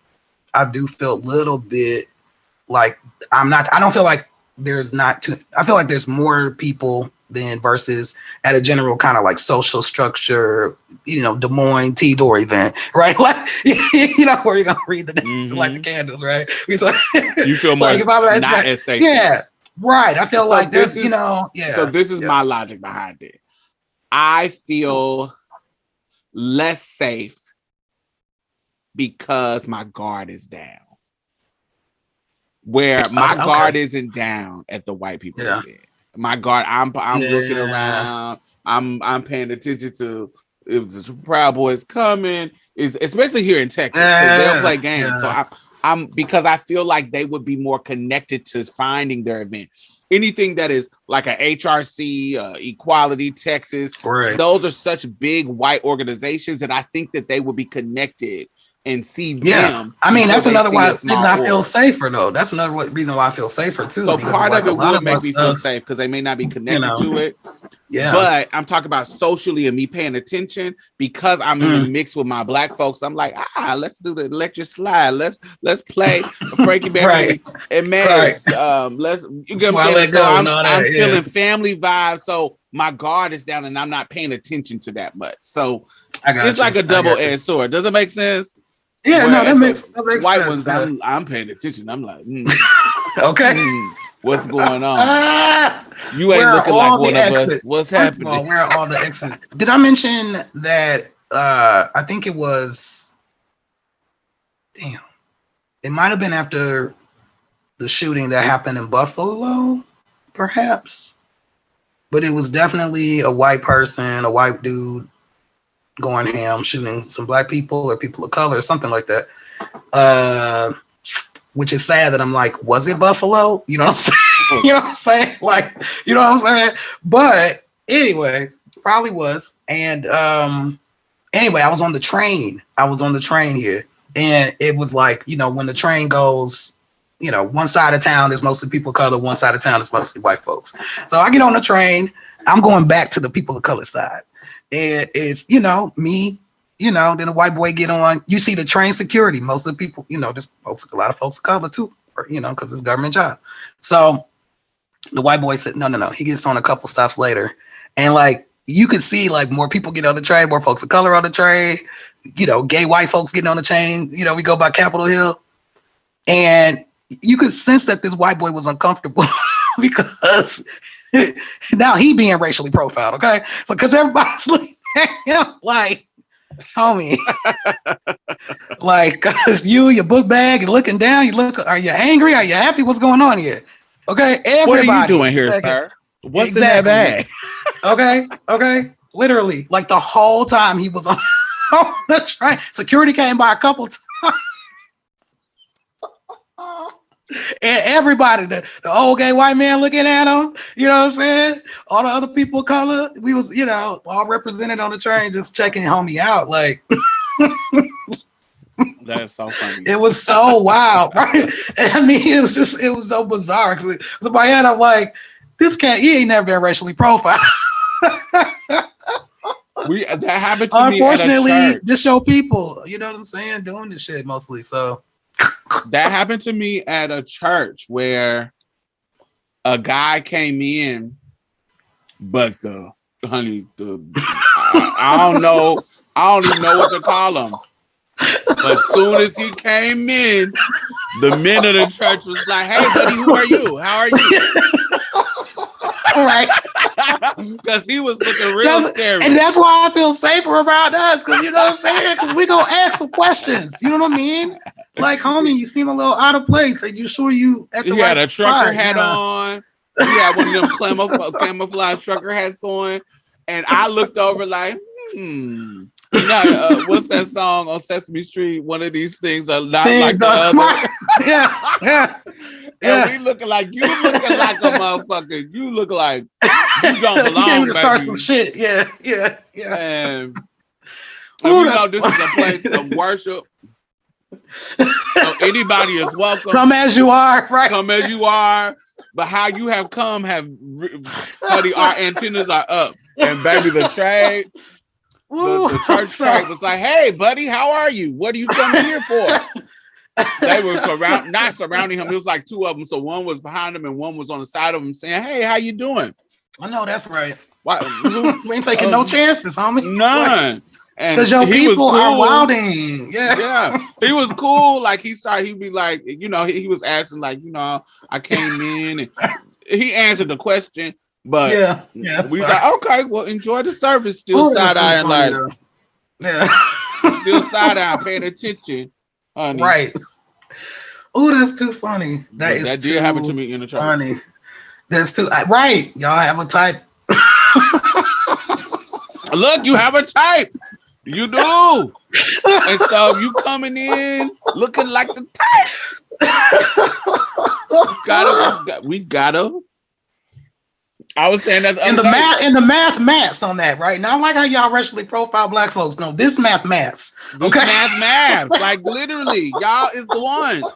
I do feel a little bit like I'm not I don't feel like there's not too I feel like there's more people than versus at a general kind of like social structure, you know, Des Moines TDOR event, right? Like you know where you're gonna read the names mm-hmm. like the mm-hmm. candles, right? you feel more like not as safe. Yeah, right. I feel so like this, is, you know, yeah. So this is yeah. my logic behind it. I feel less safe because my guard is down. Where my okay. guard isn't down at the white people yeah. event my guard. I'm I'm yeah. looking around. I'm I'm paying attention to if the Proud Boys coming. Is especially here in Texas. Yeah. They don't play games, so I, I'm because I feel like they would be more connected to finding their event. Anything that is like a HRC, uh, Equality Texas, right. those are such big white organizations that I think that they would be connected and see yeah. them. I mean, that's another why reason I feel safer though. That's another reason why I feel safer too. So part like of it would make me feel safe because they may not be connected you know, to it. Yeah. But I'm talking about socially and me paying attention because I'm mm. in the mm. mix with my black folks. I'm like, ah, let's do the electric slide. Let's let's play Frankie Beverly right. and Maze. Right. Um, let's you get what I'm saying. So I'm, I'm yeah. feeling family vibes. So my guard is down and I'm not paying attention to that much. So it's you. like a double edged sword. Does it make sense? Yeah, Where no, that makes, that makes white sense. ones. I'm, I'm paying attention. I'm like, mm, okay, mm, what's going on? you ain't looking like one exits? of us. What's First happening? All, where are all the exits? Did I mention that? Uh, I think it was. Damn, it might have been after the shooting that happened in Buffalo, perhaps. But it was definitely a white person, a white dude going ham, shooting some black people or people of color or something like that. Uh, which is sad that I'm like, was it Buffalo? You know what I'm saying? you know what I'm saying? Like, you know what I'm saying? But anyway, probably was. And um, anyway, I was on the train. I was on the train here. And it was like, you know, when the train goes, you know, one side of town is mostly people of color, one side of town is mostly white folks. So I get on the train, I'm going back to the people of color side and it's you know me you know then a white boy get on you see the train security. Most of the people you know just folks a lot of folks of color too or, you know because it's government job. So the white boy said no no no. He gets on a couple stops later. And like you could see like more people get on the train more folks of color on the train you know gay white folks getting on the train you know we go by capitol hill. And you could sense that this white boy was uncomfortable because now he being racially profiled, okay? So because everybody's looking at him like, homie, like you, your book bag, you're looking down, you look, are you angry? Are you happy? What's going on here? Okay, everybody. What are you doing here, sir? What's exactly. in that bag? okay, okay, literally, like the whole time he was on, on the train. Security came by a couple times everybody, the, the old gay white man looking at him, you know what I'm saying? All the other people of color, we was, you know, all represented on the train, just checking homie out. Like that's so funny. It was so wild, right? I mean, it was just it was so bizarre. Cause so my head, I'm like, this cat, he ain't never been racially profiled. we that happened to Unfortunately, me. Unfortunately, this show people, you know what I'm saying, doing this shit mostly. So that happened to me at a church where a guy came in, but the honey, the I, I don't know, I don't even know what to call him. But as soon as he came in, the men of the church was like, "Hey, buddy, who are you? How are you?" Right. Because he was looking real that's, scary. And that's why I feel safer around us. Because you know what I'm saying? Because we're going to ask some questions. You know what I mean? Like, homie, you seem a little out of place. Are you sure you at the he right had a trucker spot? hat yeah. on. He had one of them camouflage, camouflage trucker hats on. And I looked over like, hmm. You know, uh, what's that song on Sesame Street? One of these things are not Things like the other. smart. yeah, yeah. Yeah. And we looking like you looking like a motherfucker. You look like you don't belong. you start some shit. Yeah, yeah, yeah. And, Ooh, we know this is a place of worship. So anybody is welcome. Come as you are, right? come as you are, but how you have come have, buddy, our antennas are up. And baby, the trade, the, Ooh, the church trade was like, "Hey, buddy, how are you? What are you coming here for?" They were surround, not surrounding him. It was like two of them. So one was behind him and one was on the side of him, saying, "Hey, how you doing?" I know that's right. Why? We ain't taking no Um, chances, homie. none. And Because your people are cool. wilding. Yeah. yeah, he was cool. Like he started, he'd be like, you know, he, he was asking, like, you know, I came in and he answered the question, but Yeah. Yeah. we sorry. like, okay, well, enjoy the service. Still side eyeing, funny, like. Yeah. still side eyeing, paying attention, honey. right. Oh, that's too funny. That is that did happen to me in the church. funny. That's too I- right. Y'all have a type. Look, you have a type. You do. and so you coming in looking like the type. Gotta, we gotta. I was saying that the in the day. math in the math maths on that, right? Not like how y'all racially profile black folks. No, this math maths. This Okay. math math. Like literally, y'all is the ones.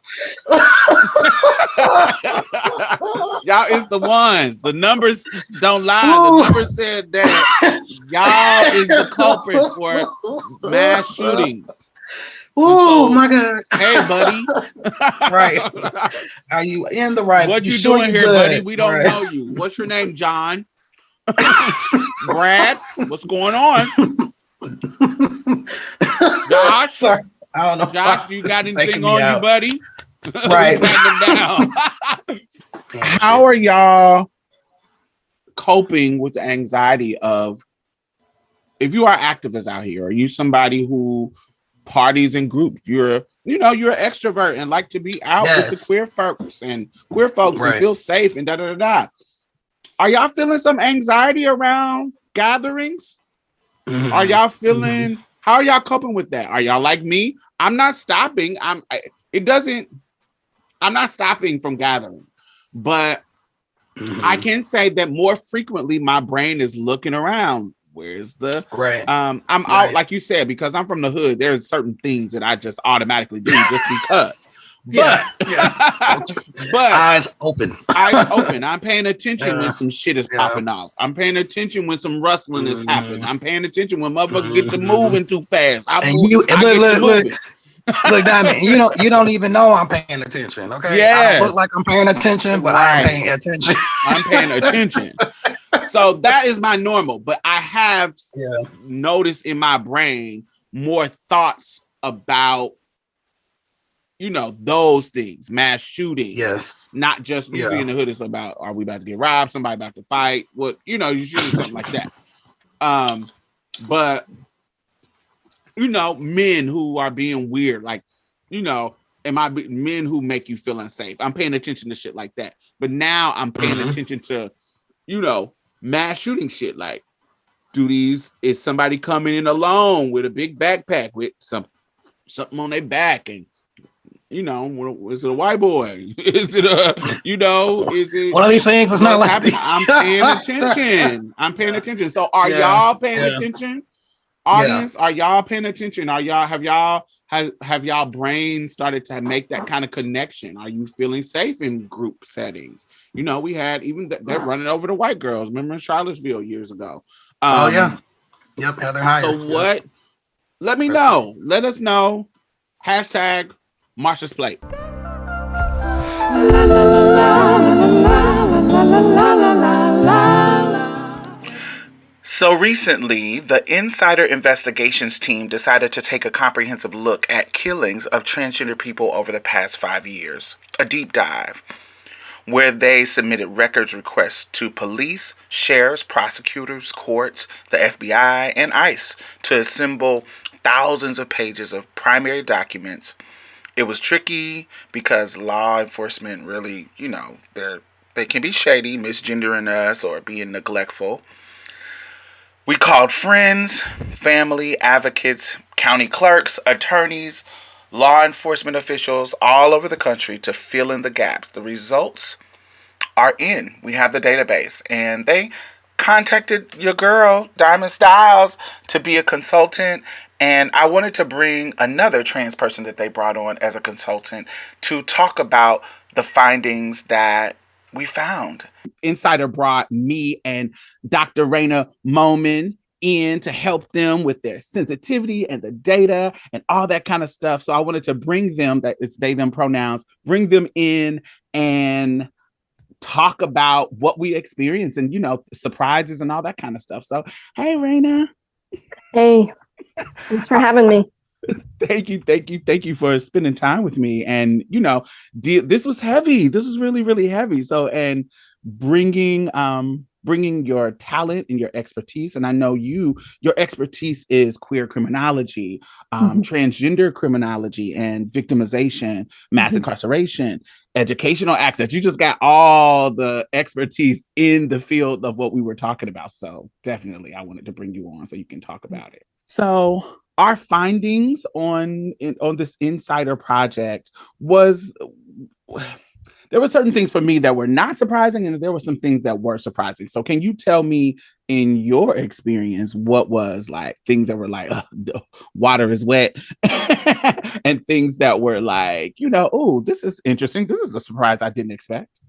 y'all is the ones. The numbers don't lie. Ooh. The numbers said that y'all is the culprit for mass shootings. Oh so- my god. Hey, buddy. Right. Are you in the right? What you, sure doing you here, good? buddy? We don't Right. know you. What's your name, John? Brad, what's going on? Josh? Sorry. I don't know. Josh, do you got anything on you, buddy? Right. We patting them down. How How are y'all coping with the anxiety of if you are activists out here, are you somebody who parties and groups? You're, you know, you're an extrovert and like to be out with the queer folks and queer folks and feel safe and da da da da. Are y'all feeling some anxiety around gatherings? Mhm. Are y'all feeling how are y'all coping with that? Are y'all like me? I'm not stopping. I'm I, it doesn't I'm not stopping from gathering. But Mhm. I can say that more frequently my brain is looking around. Where's the right. um I'm out like you said because I'm from the hood. There's certain things that I just automatically do just because. But Yeah, but Eyes open. eyes open. I'm paying attention Yeah. when some shit is Yeah. popping off. I'm paying attention when some rustling is Mhm. happening. I'm paying attention when motherfuckers get to Mhm. moving too fast. I And move, you- I look, look, look. Look, Diamond, you don't you don't even know I'm paying attention. Okay. Yeah. I look like I'm paying attention, but Right. I'm paying attention. I'm paying attention. So that is my normal. But I have Yeah. noticed in my brain more thoughts about, you know, those things, mass shootings. Yes. Not just Yeah. in the hood, it's about are we about to get robbed, somebody about to fight, what you know, usually something like that. Um, but you know, men who are being weird, like, you know, am I be- men who make you feel unsafe? I'm paying attention to shit like that. But now I'm paying Mhm. attention to, you know, mass shooting shit. Like, do these is somebody coming in alone with a big backpack with some something on their back and you know, is it a white boy? Is it a you know, is it One of these things It's not like happening? I'm paying attention. I'm paying attention. So are Yeah, y'all paying yeah. attention? Audience, are y'all paying attention? Are y'all have y'all have have y'all brains started to make that kind of connection? Are you feeling safe in group settings? You know, we had even th- they're running over the white girls. Remember in Charlottesville years ago? Oh Um, yeah. Yep, Heather Heyer. So what? Let me know. Let us know. Hashtag Marsha's plate. So recently, the Insider Investigations team decided to take a comprehensive look at killings of transgender people over the past five years, a deep dive, where they submitted records requests to police, sheriffs, prosecutors, courts, the FBI, and ICE to assemble thousands of pages of primary documents. It was tricky because law enforcement really, you know, they're they can be shady, misgendering us or being neglectful. We called friends, family, advocates, county clerks, attorneys, law enforcement officials all over the country to fill in the gaps. The results are in. We have the database, and they contacted your girl, Diamond Styles, to be a consultant. And I wanted to bring another trans person that they brought on as a consultant to talk about the findings that we found. Insider brought me and Dr. Rayna Momen in to help them with their sensitivity and the data and all that kind of stuff. So I wanted to bring them, that it's they, them pronouns, bring them in and talk about what we experience and, you know, surprises and all that kind of stuff. So, hey, Raina. Hey, thanks for having me thank you thank you thank you for spending time with me. And you know this was heavy. This was really really heavy. So and bringing um bringing your talent and your expertise and i know you your expertise is queer criminology um, mm-hmm. transgender criminology and victimization mass mm-hmm. incarceration educational access you just got all the expertise in the field of what we were talking about. So definitely i wanted to bring you on so you can talk about it. So our findings on in, on this insider project was there were certain things for me that were not surprising and there were some things that were surprising. So can you tell me in your experience what was like things that were like water is wet and things that were like you know oh this is interesting. This is a surprise i didn't expect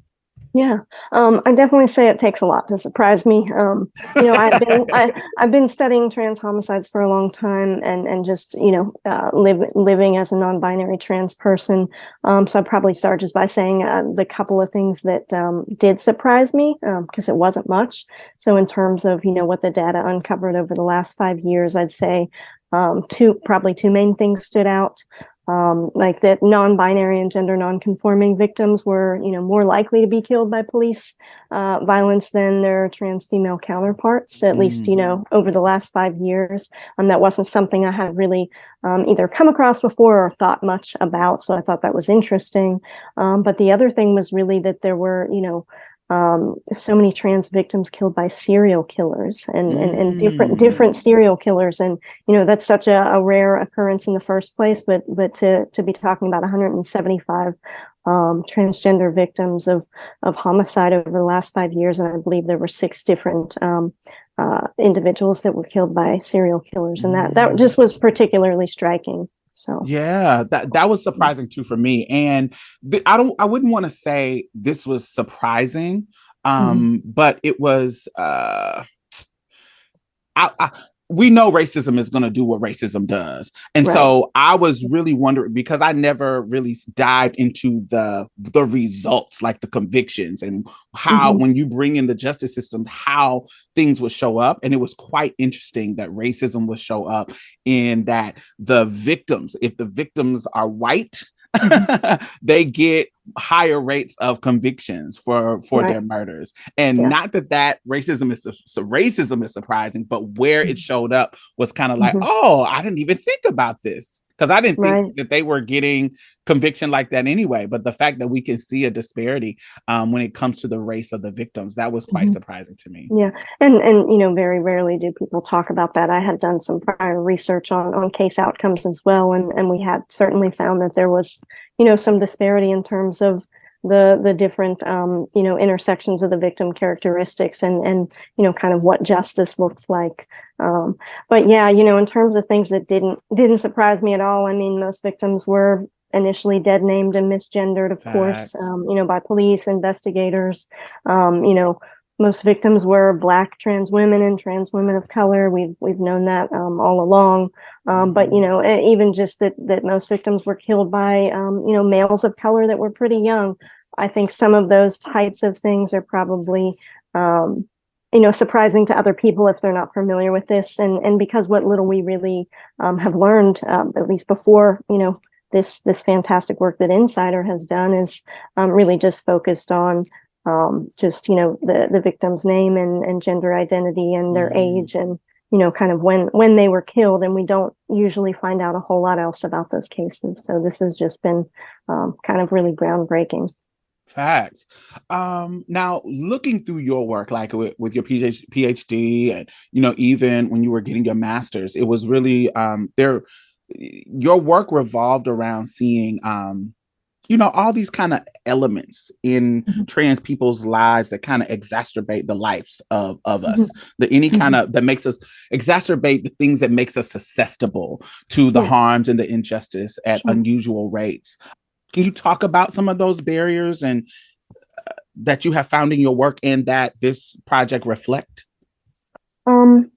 yeah, um, I definitely say it takes a lot to surprise me. Um, you know, I've been I, have been studying trans homicides for a long time, and and just you know, uh, live, living as a non-binary trans person. Um, so I probably start just by saying uh, the couple of things that um, did surprise me because um, it wasn't much. So in terms of you know what the data uncovered over the last five years, I'd say um, two probably two main things stood out um, like that non-binary and gender non-conforming victims were you know more likely to be killed by police uh, violence than their trans female counterparts at mm. least you know over the last five years um, that wasn't something i had really um, either come across before or thought much about so i thought that was interesting um, but the other thing was really that there were you know um, so many trans victims killed by serial killers and, mm. and, and different different mm. serial killers and you know that's such a, a, rare occurrence in the first place but but to to be talking about 175 um, transgender victims of of homicide over the last five years and I believe there were six different um, uh, individuals that were killed by serial killers and that that just was particularly striking. So yeah, that that was surprising too for me. And the, I don't I wouldn't want to say this was surprising, mm-hmm. um, mm-hmm. but it was uh I, I we know racism is going to do what racism does. And right. so I was really wondering because I never really dived into the the results like the convictions and how mm-hmm. when you bring in the justice system how things would show up and it was quite interesting that racism would show up in that the victims if the victims are white. they get higher rates of convictions for for right. their murders and yeah. not that that racism is so racism is surprising but where it mm-hmm. showed up was kind of like mm-hmm. oh i didn't even think about this because i didn't right. think that they were getting conviction like that anyway but the fact that we can see a disparity um, when it comes to the race of the victims that was quite mm-hmm. surprising to me yeah and and you know very rarely do people talk about that i had done some prior research on on case outcomes as well and and we had certainly found that there was you know some disparity in terms of the the different um, you know intersections of the victim characteristics and and you know kind of what justice looks like um, but yeah you know in terms of things that didn't didn't surprise me at all i mean most victims were initially dead named and misgendered of Facts. course um, you know by police investigators um, you know most victims were black trans women and trans women of color we've we've known that um, all along um, but you mm-hmm. know even just that that most victims were killed by um, you know males of color that were pretty young I think some of those types of things are probably, um, you know, surprising to other people if they're not familiar with this. And and because what little we really um, have learned, um, at least before, you know, this this fantastic work that Insider has done is um, really just focused on um, just you know the the victim's name and and gender identity and their mm-hmm. age and you know kind of when when they were killed. And we don't usually find out a whole lot else about those cases. So this has just been um, kind of really groundbreaking. Facts. Um now looking through your work like with, with your PhD, phd and you know even when you were getting your masters it was really um there your work revolved around seeing um you know all these kind of elements in mm-hmm. trans people's lives that kind of exacerbate the lives of of us mm-hmm. the any kind of mm-hmm. that makes us exacerbate the things that makes us susceptible to the yeah. harms and the injustice at sure. unusual rates can you talk about some of those barriers and uh, that you have found in your work and that this project reflect um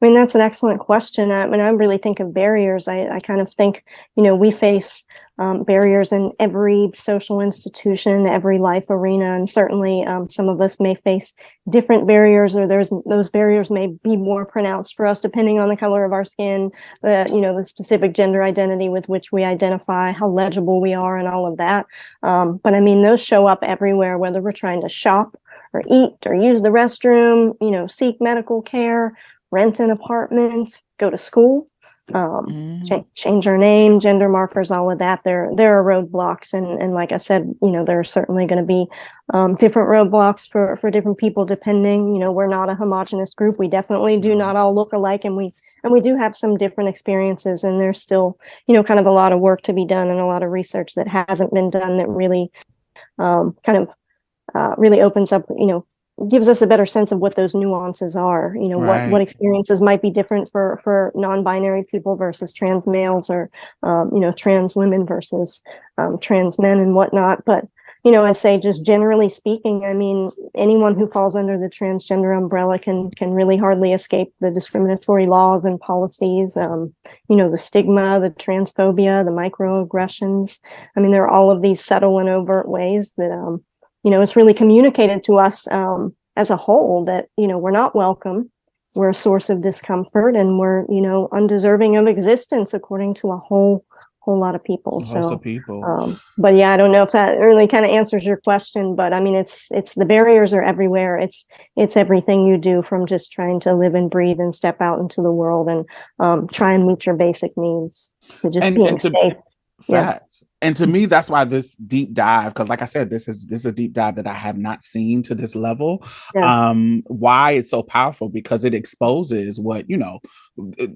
I mean, that's an excellent question. I mean, I really think of barriers. I, I kind of think, you know, we face um, barriers in every social institution, every life arena, and certainly um, some of us may face different barriers, or there's those barriers may be more pronounced for us depending on the color of our skin, the you know the specific gender identity with which we identify, how legible we are, and all of that. Um, but I mean, those show up everywhere, whether we're trying to shop or eat or use the restroom, you know, seek medical care rent an apartment, go to school, um, mm. ch- change our name, gender markers, all of that. There, there are roadblocks, and and like I said, you know, there are certainly going to be um, different roadblocks for for different people, depending. You know, we're not a homogenous group. We definitely do not all look alike, and we and we do have some different experiences. And there's still, you know, kind of a lot of work to be done, and a lot of research that hasn't been done that really, um, kind of, uh, really opens up, you know, gives us a better sense of what those nuances are you know right. what what experiences might be different for for non-binary people versus trans males or um, you know trans women versus um, trans men and whatnot but you know i say just generally speaking i mean anyone who falls under the transgender umbrella can can really hardly escape the discriminatory laws and policies um, you know the stigma the transphobia the microaggressions i mean there are all of these subtle and overt ways that um, you know, it's really communicated to us um, as a whole that, you know, we're not welcome. We're a source of discomfort and we're, you know, undeserving of existence according to a whole whole lot of people. so people. Um, but yeah, I don't know if that really kind of answers your question, but I mean it's it's the barriers are everywhere. It's it's everything you do from just trying to live and breathe and step out into the world and um, try and meet your basic needs to just and, being and to, safe. Yeah and to me that's why this deep dive because like i said this is this is a deep dive that i have not seen to this level yeah. um why it's so powerful because it exposes what you know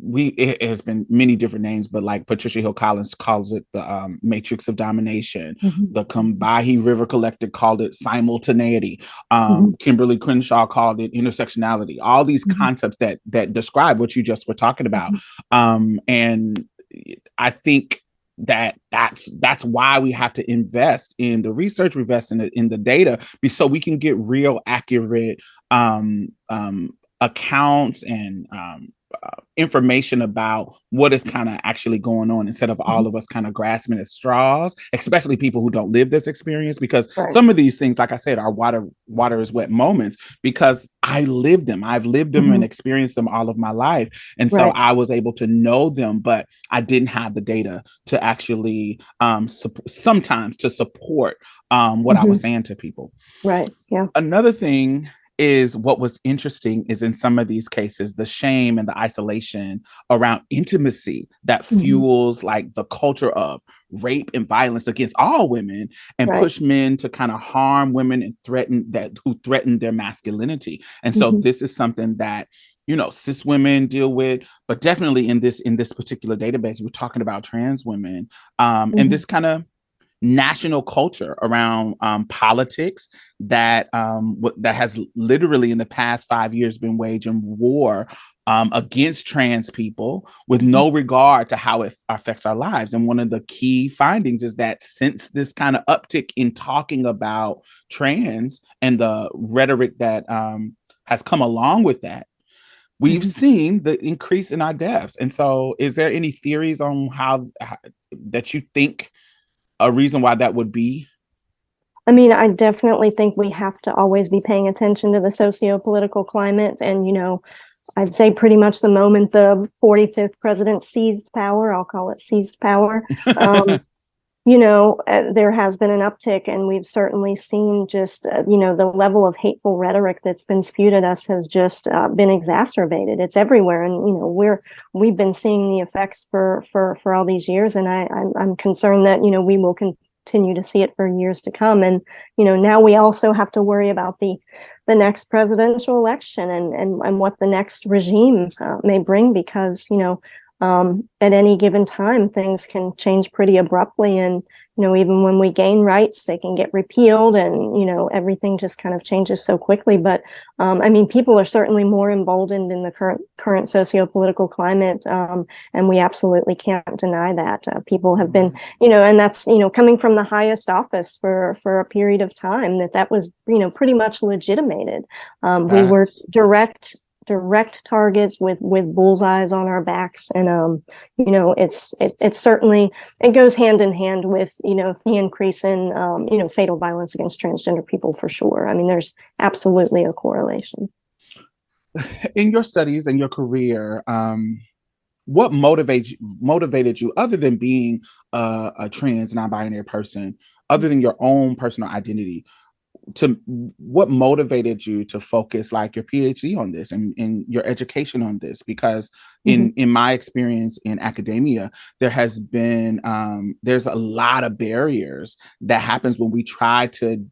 we it has been many different names but like patricia hill collins calls it the um, matrix of domination mm-hmm. the combahee river collective called it simultaneity um mm-hmm. kimberlé crenshaw called it intersectionality all these mm-hmm. concepts that that describe what you just were talking about mm-hmm. um and i think that that's that's why we have to invest in the research invest in the, in the data so we can get real accurate um, um, accounts and um, information about what is kind of actually going on instead of all mm-hmm. of us kind of grasping at straws especially people who don't live this experience because right. some of these things like i said are water water is wet moments because i lived them i've lived them mm-hmm. and experienced them all of my life and so i was able to know them but i didn't have the data to actually um su- sometimes to support um what mm-hmm. i was mm-hmm. saying to people right yeah another thing is what was interesting is in some of these cases the shame and the isolation around intimacy that mm-hmm. fuels like the culture of rape and violence against all women and right. push men to kind of harm women and threaten that who threaten their masculinity and so mm-hmm. this is something that you know cis women deal with but definitely in this in this particular database we're talking about trans women um mm-hmm. and this kind of national culture around um, politics that um, w- that has literally in the past five years been waging war um, against trans people with no mm-hmm. regard to how it affects our lives. And one of the key findings is that since this kind of uptick in talking about trans and the rhetoric that um, has come along with that, we've mm-hmm. seen the increase in our deaths. And so, is there any theories on how, how that you think? A reason why that would be? I mean, I definitely think we have to always be paying attention to the socio-political climate. And, you know, I'd say pretty much the moment the 45th president seized power, I'll call it seized power, um, you know, uh, there has been an uptick, and we've certainly seen just, uh, you know, the level of hateful rhetoric that's been spewed at us has just uh, been exacerbated. It's everywhere, and you know, we're we've been seeing the effects for for for all these years, and I I'm, I'm concerned that you know we will continue to see it for years to come. And you know, now we also have to worry about the the next presidential election and and and what the next regime uh, may bring, because you know um, at any given time things can change pretty abruptly and you know even when we gain rights they can get repealed and you know everything just kind of changes so quickly. But um, i mean people are certainly more emboldened in the current current socio-political climate um, and we absolutely can't deny that uh, people have been mm-hmm. you know and that's you know coming from the highest office for for a period of time that that was you know pretty much legitimated. Um, we were direct direct targets with with bullseyes on our backs. And um you know it's it, it's certainly it goes hand in hand with you know the increase in um you know fatal violence against transgender people for sure. I mean there's absolutely a correlation. In your studies and your career um what motivates motivated you other than being a, a trans non-binary person other than your own personal identity to what motivated you to focus like your phd on this and, and your education on this because in mm-hmm. in my experience in academia there has been um, there's a lot of barriers that happens when we try to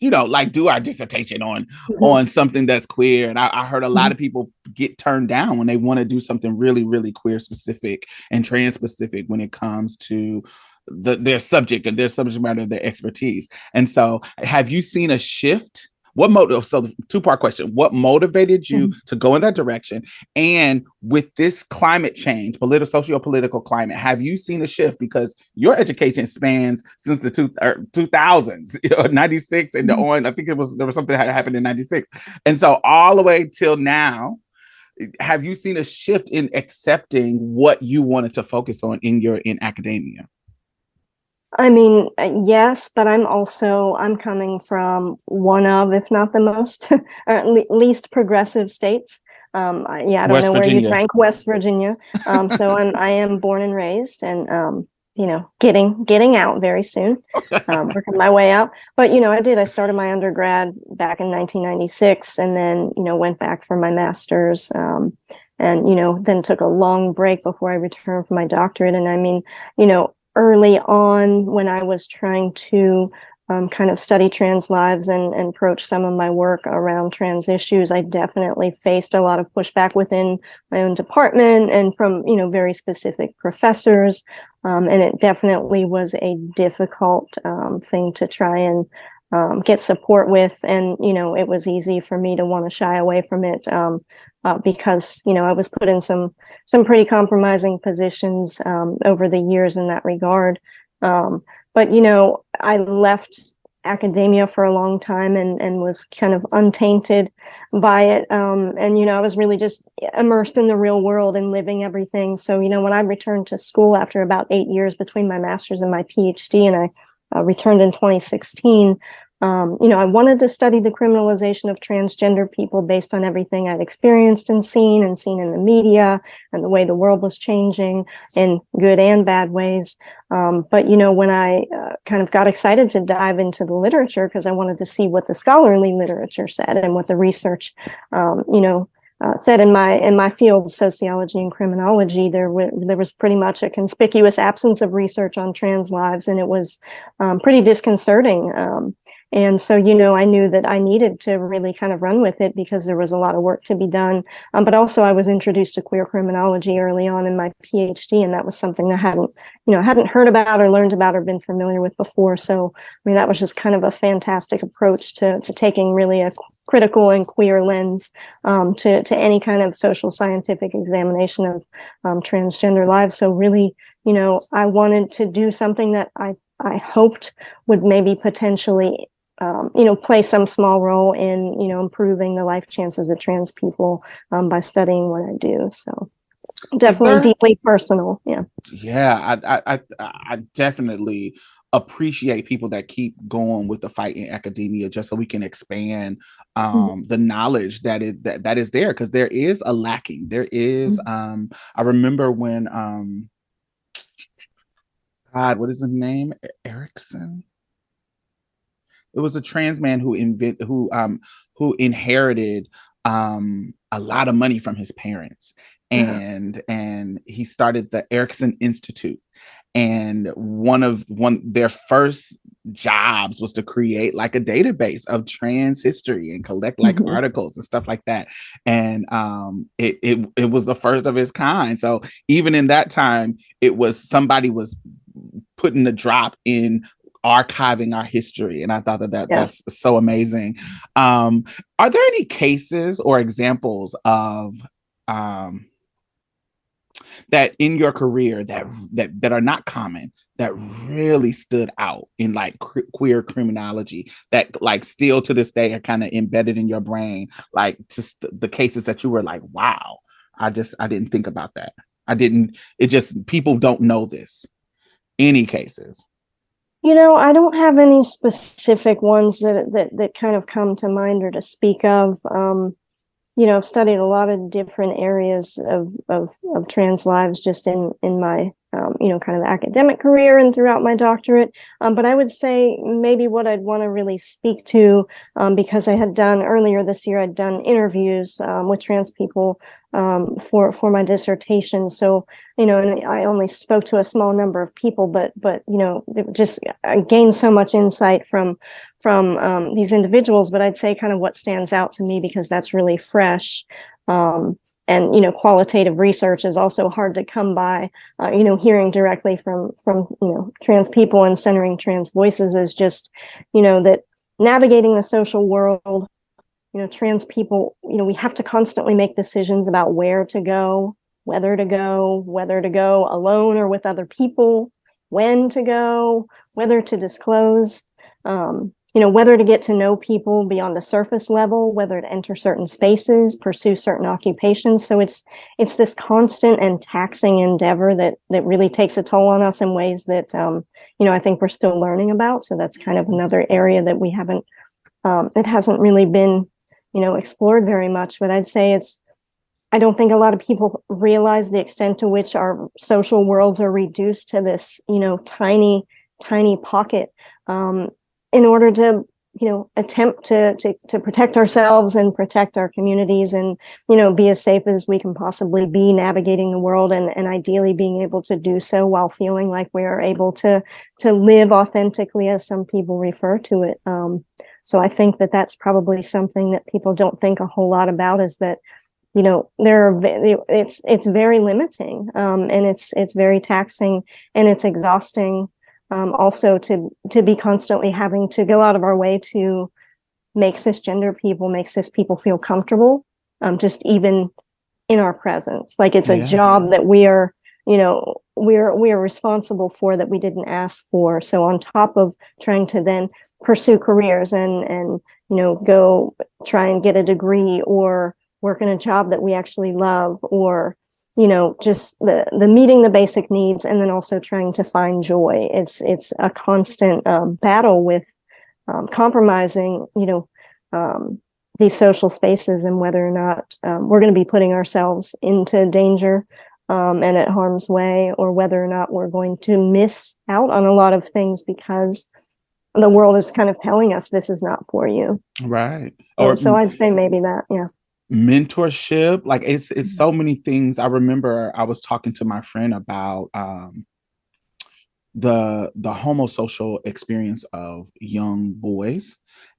you know like do our dissertation on mm-hmm. on something that's queer and I, I heard a lot mm-hmm. of people get turned down when they want to do something really really queer specific and trans specific when it comes to the, their subject and their subject matter, their expertise. And so, have you seen a shift? What motive? So, two part question: What motivated you mm-hmm. to go in that direction? And with this climate change, political, socio-political climate, have you seen a shift? Because your education spans since the two er, two thousands, you know, ninety six and mm-hmm. on. I think it was there was something that happened in ninety six, and so all the way till now. Have you seen a shift in accepting what you wanted to focus on in your in academia? I mean, uh, yes, but I'm also I'm coming from one of, if not the most, or least progressive states. Um, yeah, I don't West know Virginia. where you rank West Virginia. Um, so I'm I am born and raised, and um, you know, getting getting out very soon, um, working my way out. But you know, I did. I started my undergrad back in 1996, and then you know went back for my master's, um, and you know then took a long break before I returned for my doctorate. And I mean, you know, early on when I was trying to um, kind of study trans lives and, and approach some of my work around trans issues, I definitely faced a lot of pushback within my own department and from you know very specific professors, um, and it definitely was a difficult um, thing to try and um, get support with. And, you know, it was easy for me to want to shy away from it um, uh, because, you know, I was put in some some pretty compromising positions um, over the years in that regard. Um, but, you know, I left academia for a long time and and was kind of untainted by it um and you know I was really just immersed in the real world and living everything so you know when I returned to school after about 8 years between my masters and my PhD and I uh, returned in 2016 um, you know, I wanted to study the criminalization of transgender people based on everything I'd experienced and seen and seen in the media and the way the world was changing in good and bad ways. Um, but, you know, when I uh, kind of got excited to dive into the literature because I wanted to see what the scholarly literature said and what the research, um, you know, uh, said in my in my field, sociology and criminology, there w- there was pretty much a conspicuous absence of research on trans lives, and it was um, pretty disconcerting. Um, and so, you know, I knew that I needed to really kind of run with it because there was a lot of work to be done. Um, but also, I was introduced to queer criminology early on in my PhD, and that was something I hadn't, you know, hadn't heard about or learned about or been familiar with before. So, I mean, that was just kind of a fantastic approach to to taking really a critical and queer lens um, to to any kind of social scientific examination of um, transgender lives. So, really, you know, I wanted to do something that I I hoped would maybe potentially um, you know, play some small role in, you know, improving the life chances of trans people um, by studying what I do. So definitely there, deeply personal. Yeah. Yeah, I, I, I definitely appreciate people that keep going with the fight in academia just so we can expand mm-hmm. um mm-hmm. the knowledge that is that, that is there because there is a lacking there is, mm-hmm. um i remember when um god what is his name erickson it was a trans man who invent who um who inherited um a lot of money from his parents and yeah. and he started the Erickson Institute and one of one their first jobs was to create like a database of trans history and collect like mm-hmm. articles and stuff like that and um it, it it was the first of its kind so even in that time it was somebody was putting a drop in archiving our history and i thought that, that yeah. that's so amazing. Um are there any cases or examples of um that in your career that that that are not common that really stood out in like que- queer criminology that like still to this day are kind of embedded in your brain? Like just the cases that you were like wow i just i didn't think about that. I didn't it just people don't know this. Any cases you know i don't have any specific ones that that that kind of come to mind or to speak of. Um you know, I've studied a lot of different areas of, of, of trans lives just in, in my, um, you know, kind of academic career and throughout my doctorate. Um, but I would say maybe what I'd want to really speak to, um, because I had done earlier this year, I'd done interviews um, with trans people um, for for my dissertation. So you know, and I only spoke to a small number of people, but but you know, just I gained so much insight from from um, these individuals, but I'd say kind of what stands out to me because that's really fresh. Um, and you know, qualitative research is also hard to come by. Uh, you know, hearing directly from from you know trans people and centering trans voices is just you know that navigating the social world. You know, trans people. You know, we have to constantly make decisions about where to go, whether to go, whether to go alone or with other people, when to go, whether to disclose. Um, you know whether to get to know people beyond the surface level whether to enter certain spaces pursue certain occupations. So it's it's this constant and taxing endeavor that that really takes a toll on us in ways that um, you know i think we're still learning about. So that's kind of another area that we haven't um, it hasn't really been you know explored very much. But i'd say it's i don't think a lot of people realize the extent to which our social worlds are reduced to this you know tiny tiny pocket. Um, in order to you know attempt to, to to protect ourselves and protect our communities and you know be as safe as we can possibly be navigating the world and and ideally being able to do so while feeling like we are able to to live authentically as some people refer to it. Um, so i think that that's probably something that people don't think a whole lot about is that you know there are it's it's very limiting um, and it's it's very taxing and it's exhausting um, also to to be constantly having to go out of our way to make cisgender people make cis people feel comfortable um, just even in our presence like it's a yeah. job that we are you know we're we are responsible for that we didn't ask for so on top of trying to then pursue careers and and you know go try and get a degree or work in a job that we actually love or you know just the the meeting the basic needs and then also trying to find joy. It's it's a constant um, battle with um, compromising you know um, these social spaces and whether or not um, we're going to be putting ourselves into danger um, and at harm's way or whether or not we're going to miss out on a lot of things because the world is kind of telling us this is not for you. Right. Or so i'd say maybe that yeah mentorship like it's it's so many things. I remember i was talking to my friend about um the the homosocial experience of young boys.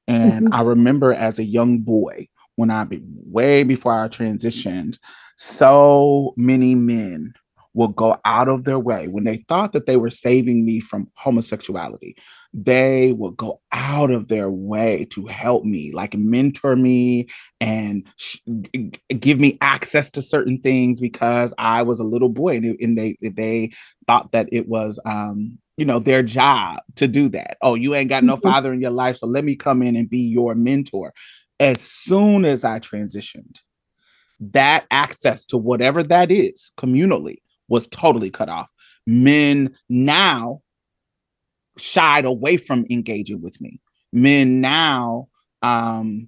And mm-hmm. i remember as a young boy when i be way before i transitioned so many men will go out of their way. When they thought that they were saving me from homosexuality they will go out of their way to help me like mentor me and sh- give me access to certain things because i was a little boy and, and they they thought that it was um you know their job to do that. Oh you ain't got no mm-hmm. father in your life so let me come in and be your mentor. As soon as i transitioned that access to whatever that is communally was totally cut off. Men now shied away from engaging with me. Men now um,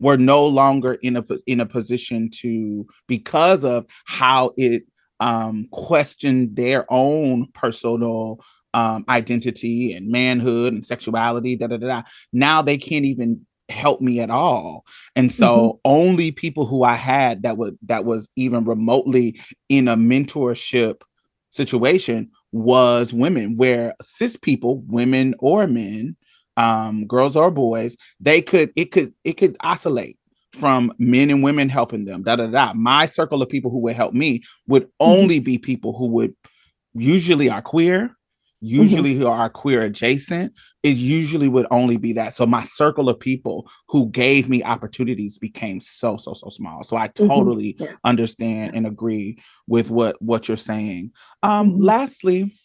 were no longer in a in a position to because of how it um, questioned their own personal um, identity and manhood and sexuality. Da, da, da, da. Now they can't even help me at all and so mm-hmm. only people who i had that would that was even remotely in a mentorship situation was women where cis people women or men um girls or boys they could it could it could oscillate from men and women helping them da da da my circle of people who would help me would mm-hmm. only mm-hmm. be people who would usually are queer. Usually mm-hmm. who are queer adjacent it usually would only be that so my circle of people who gave me opportunities became so so so small so i mm-hmm. totally mm-hmm. understand and agree with what what you're saying um mm-hmm. lastly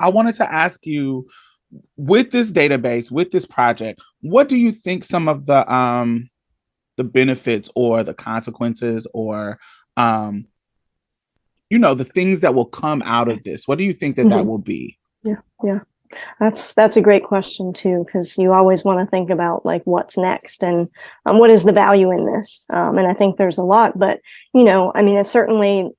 i wanted to ask you with this database with this project what do you think some of the um the benefits or the consequences or um you know the things that will come out of this what do you think that mm-hmm. that will be? Yeah yeah. That's that's a great question too because you always want to think about like what's next and um, what is the value in this? Um, and i think there's a lot but you know i mean it's certainly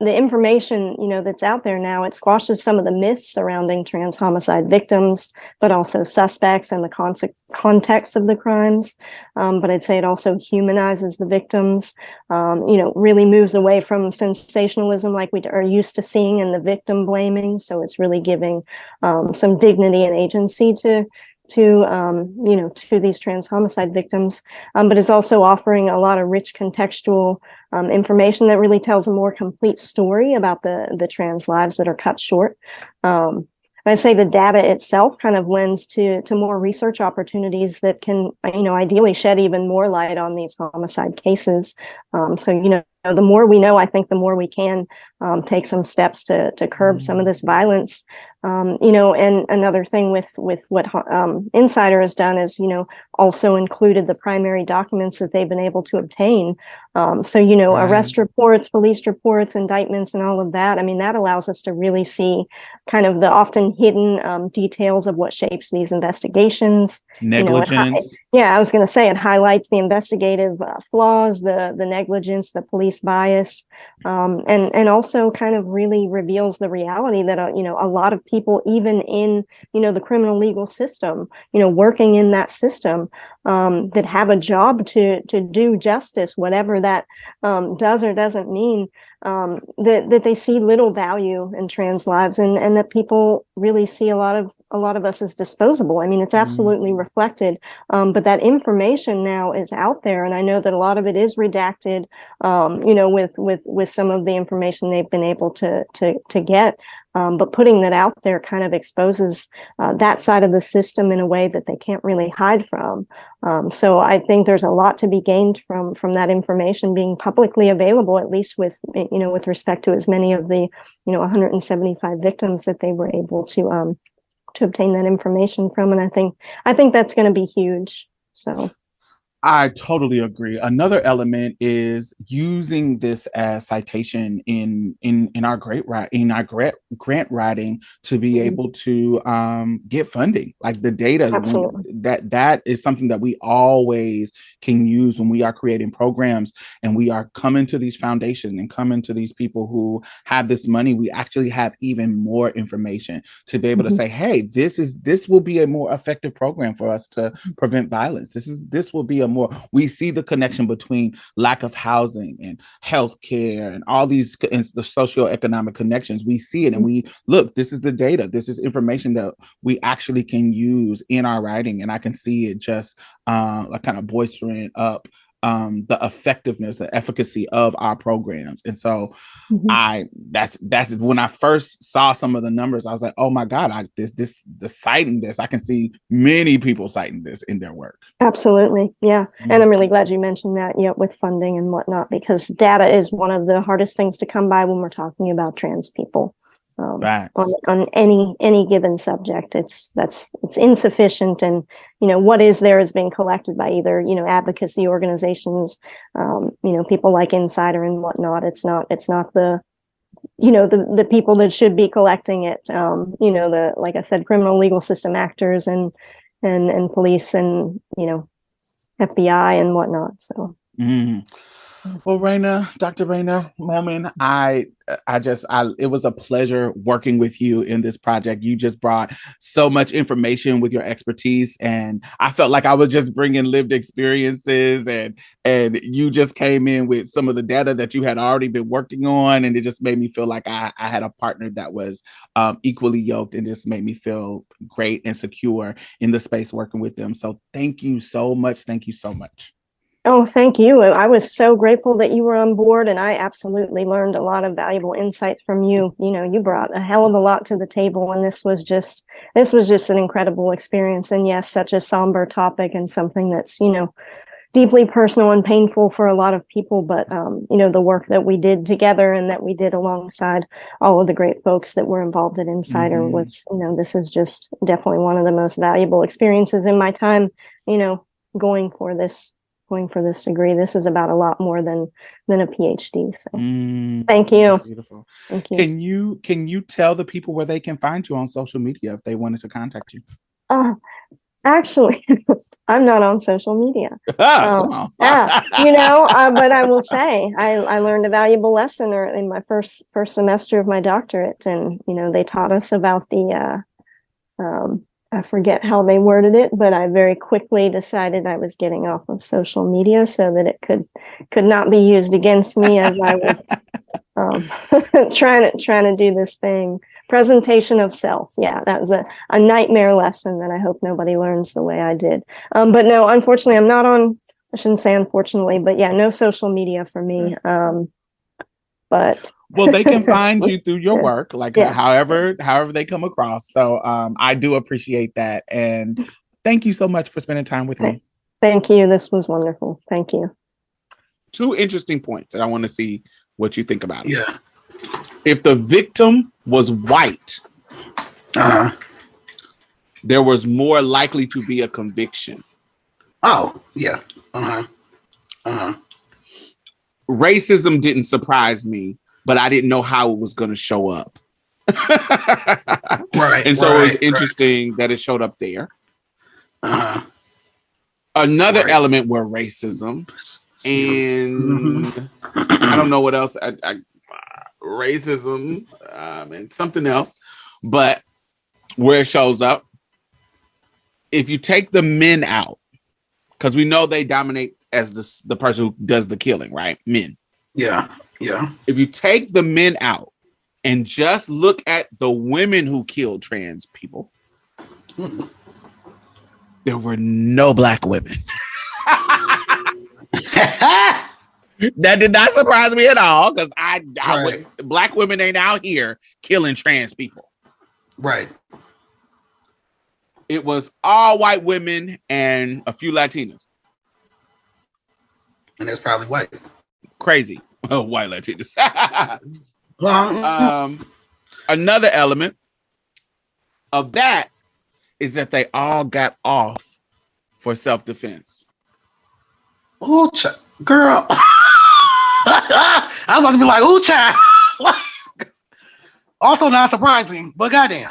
the information you know that's out there now it squashes some of the myths surrounding trans homicide victims but also suspects and the con- context of the crimes. Um, but i'd say it also humanizes the victims um, you know really moves away from sensationalism like we are used to seeing in the victim blaming. So it's really giving um, some dignity and agency to to um, you know to these trans homicide victims, um, but is also offering a lot of rich contextual um, information that really tells a more complete story about the the trans lives that are cut short. Um, I say the data itself kind of lends to to more research opportunities that can you know ideally shed even more light on these homicide cases. Um, so you know the more we know, I think the more we can um, take some steps to to curb some of this violence um, you know, and another thing with with what um, Insider has done is, you know, also included the primary documents that they've been able to obtain. Um, so, you know, right. arrest reports, police reports, indictments, and all of that. I mean, that allows us to really see kind of the often hidden um, details of what shapes these investigations. Negligence. You know, yeah, I was going to say it highlights the investigative uh, flaws, the the negligence, the police bias, um, and and also kind of really reveals the reality that uh, you know a lot of people even in you know the criminal legal system you know working in that system um, that have a job to to do justice whatever that um, does or doesn't mean um, that that they see little value in trans lives and and that people really see a lot of a lot of us as disposable. I mean, it's absolutely mm. reflected, um, but that information now is out there, and I know that a lot of it is redacted. Um, you know, with with with some of the information they've been able to to to get. Um, but putting that out there kind of exposes uh, that side of the system in a way that they can't really hide from. Um, so I think there's a lot to be gained from from that information being publicly available, at least with you know with respect to as many of the you know 175 victims that they were able to um, to obtain that information from. And I think I think that's going to be huge. So I totally agree. Another element is using this as citation in in in our great in our grant grant writing to be mm-hmm. able to um, get funding. Like the data when, that that is something that we always can use when we are creating programs and we are coming to these foundations and coming to these people who have this money. We actually have even more information to be able mm-hmm. to say, "Hey, this is this will be a more effective program for us to prevent violence. This is this will be a more. We see the connection between lack of housing and healthcare and all these and the socioeconomic connections. We see it and we look this is the data. This is information that we actually can use in our writing. And i can see it just uh, like kind of boistering up um the effectiveness the efficacy of our programs. And so mm-hmm. i that's that's when i first saw some of the numbers i was like oh my god i this this the citing this i can see many people citing this in their work. Absolutely. Yeah. Mm-hmm. and i'm really glad you mentioned that yeah with funding and whatnot because data is one of the hardest things to come by when we're talking about trans people um, on, on any any given subject. It's that's it's insufficient and you know what is there is being collected by either you know advocacy organizations um, you know people like insider and whatnot. It's not it's not the you know the the people that should be collecting it um, you know the like i said criminal legal system actors and and and police and you know fbi and whatnot so. Mm. Well, Rayna, Dr. Rayna Momen, I I just I it was a pleasure working with you in this project. You just brought so much information with your expertise and I felt like I was just bringing lived experiences and and you just came in with some of the data that you had already been working on and it just made me feel like I, I had a partner that was um, equally yoked and just made me feel great and secure in the space working with them. So thank you so much. Thank you so much. Oh, thank you. I was so grateful that you were on board, and I absolutely learned a lot of valuable insights from you. You know, you brought a hell of a lot to the table, and this was just this was just an incredible experience. And yes, such a somber topic and something that's you know deeply personal and painful for a lot of people. But um, you know, the work that we did together and that we did alongside all of the great folks that were involved at Insider mm-hmm. was, you know, this is just definitely one of the most valuable experiences in my time. You know, going for this going for this degree. This is about a lot more than than a PhD. So mm, thank you. Beautiful. Thank you. Can you can you tell the people where they can find you on social media if they wanted to contact you? Uh, actually, I'm not on social media. um, yeah, you know, uh, but I will say I, I learned a valuable lesson in my first first semester of my doctorate, and you know they taught us about the uh, um, I forget how they worded it, but I very quickly decided I was getting off of social media so that it could could not be used against me as I was um, trying to trying to do this thing. Presentation of self. Yeah, that was a, a nightmare lesson that I hope nobody learns the way I did. Um, but no, unfortunately, I'm not on. I shouldn't say unfortunately, but yeah, no social media for me. Um, but well they can find you through your work like yeah. however however they come across. So um i do appreciate that and thank you so much for spending time with me. Thank you. This was wonderful. Thank you. Two interesting points and i want to see what you think about it. Yeah. If the victim was white uh-huh. there was more likely to be a conviction. Oh yeah. Uh-huh. Uh-huh racism didn't surprise me but I didn't know how it was going to show up. right. And so right, it was interesting right. that it showed up there. Uh-huh. Another right. element were racism, and mm-hmm. I don't know what else. I, I, racism um, and something else, but where it shows up, if you take the men out, because we know they dominate as the the person who does the killing, right? Men. Yeah. Yeah. If you take the men out and just look at the women who killed trans people, there were no black women. that did not surprise me at all because I, I right. would, black women ain't out here killing trans people. Right. It was all white women and a few Latinas. And it's probably white. Crazy. Oh, white Latinos. um, another element of that is that they all got off for self defense. Oh, ch- girl. I was about to be like, ooh, child. also not surprising, but goddamn.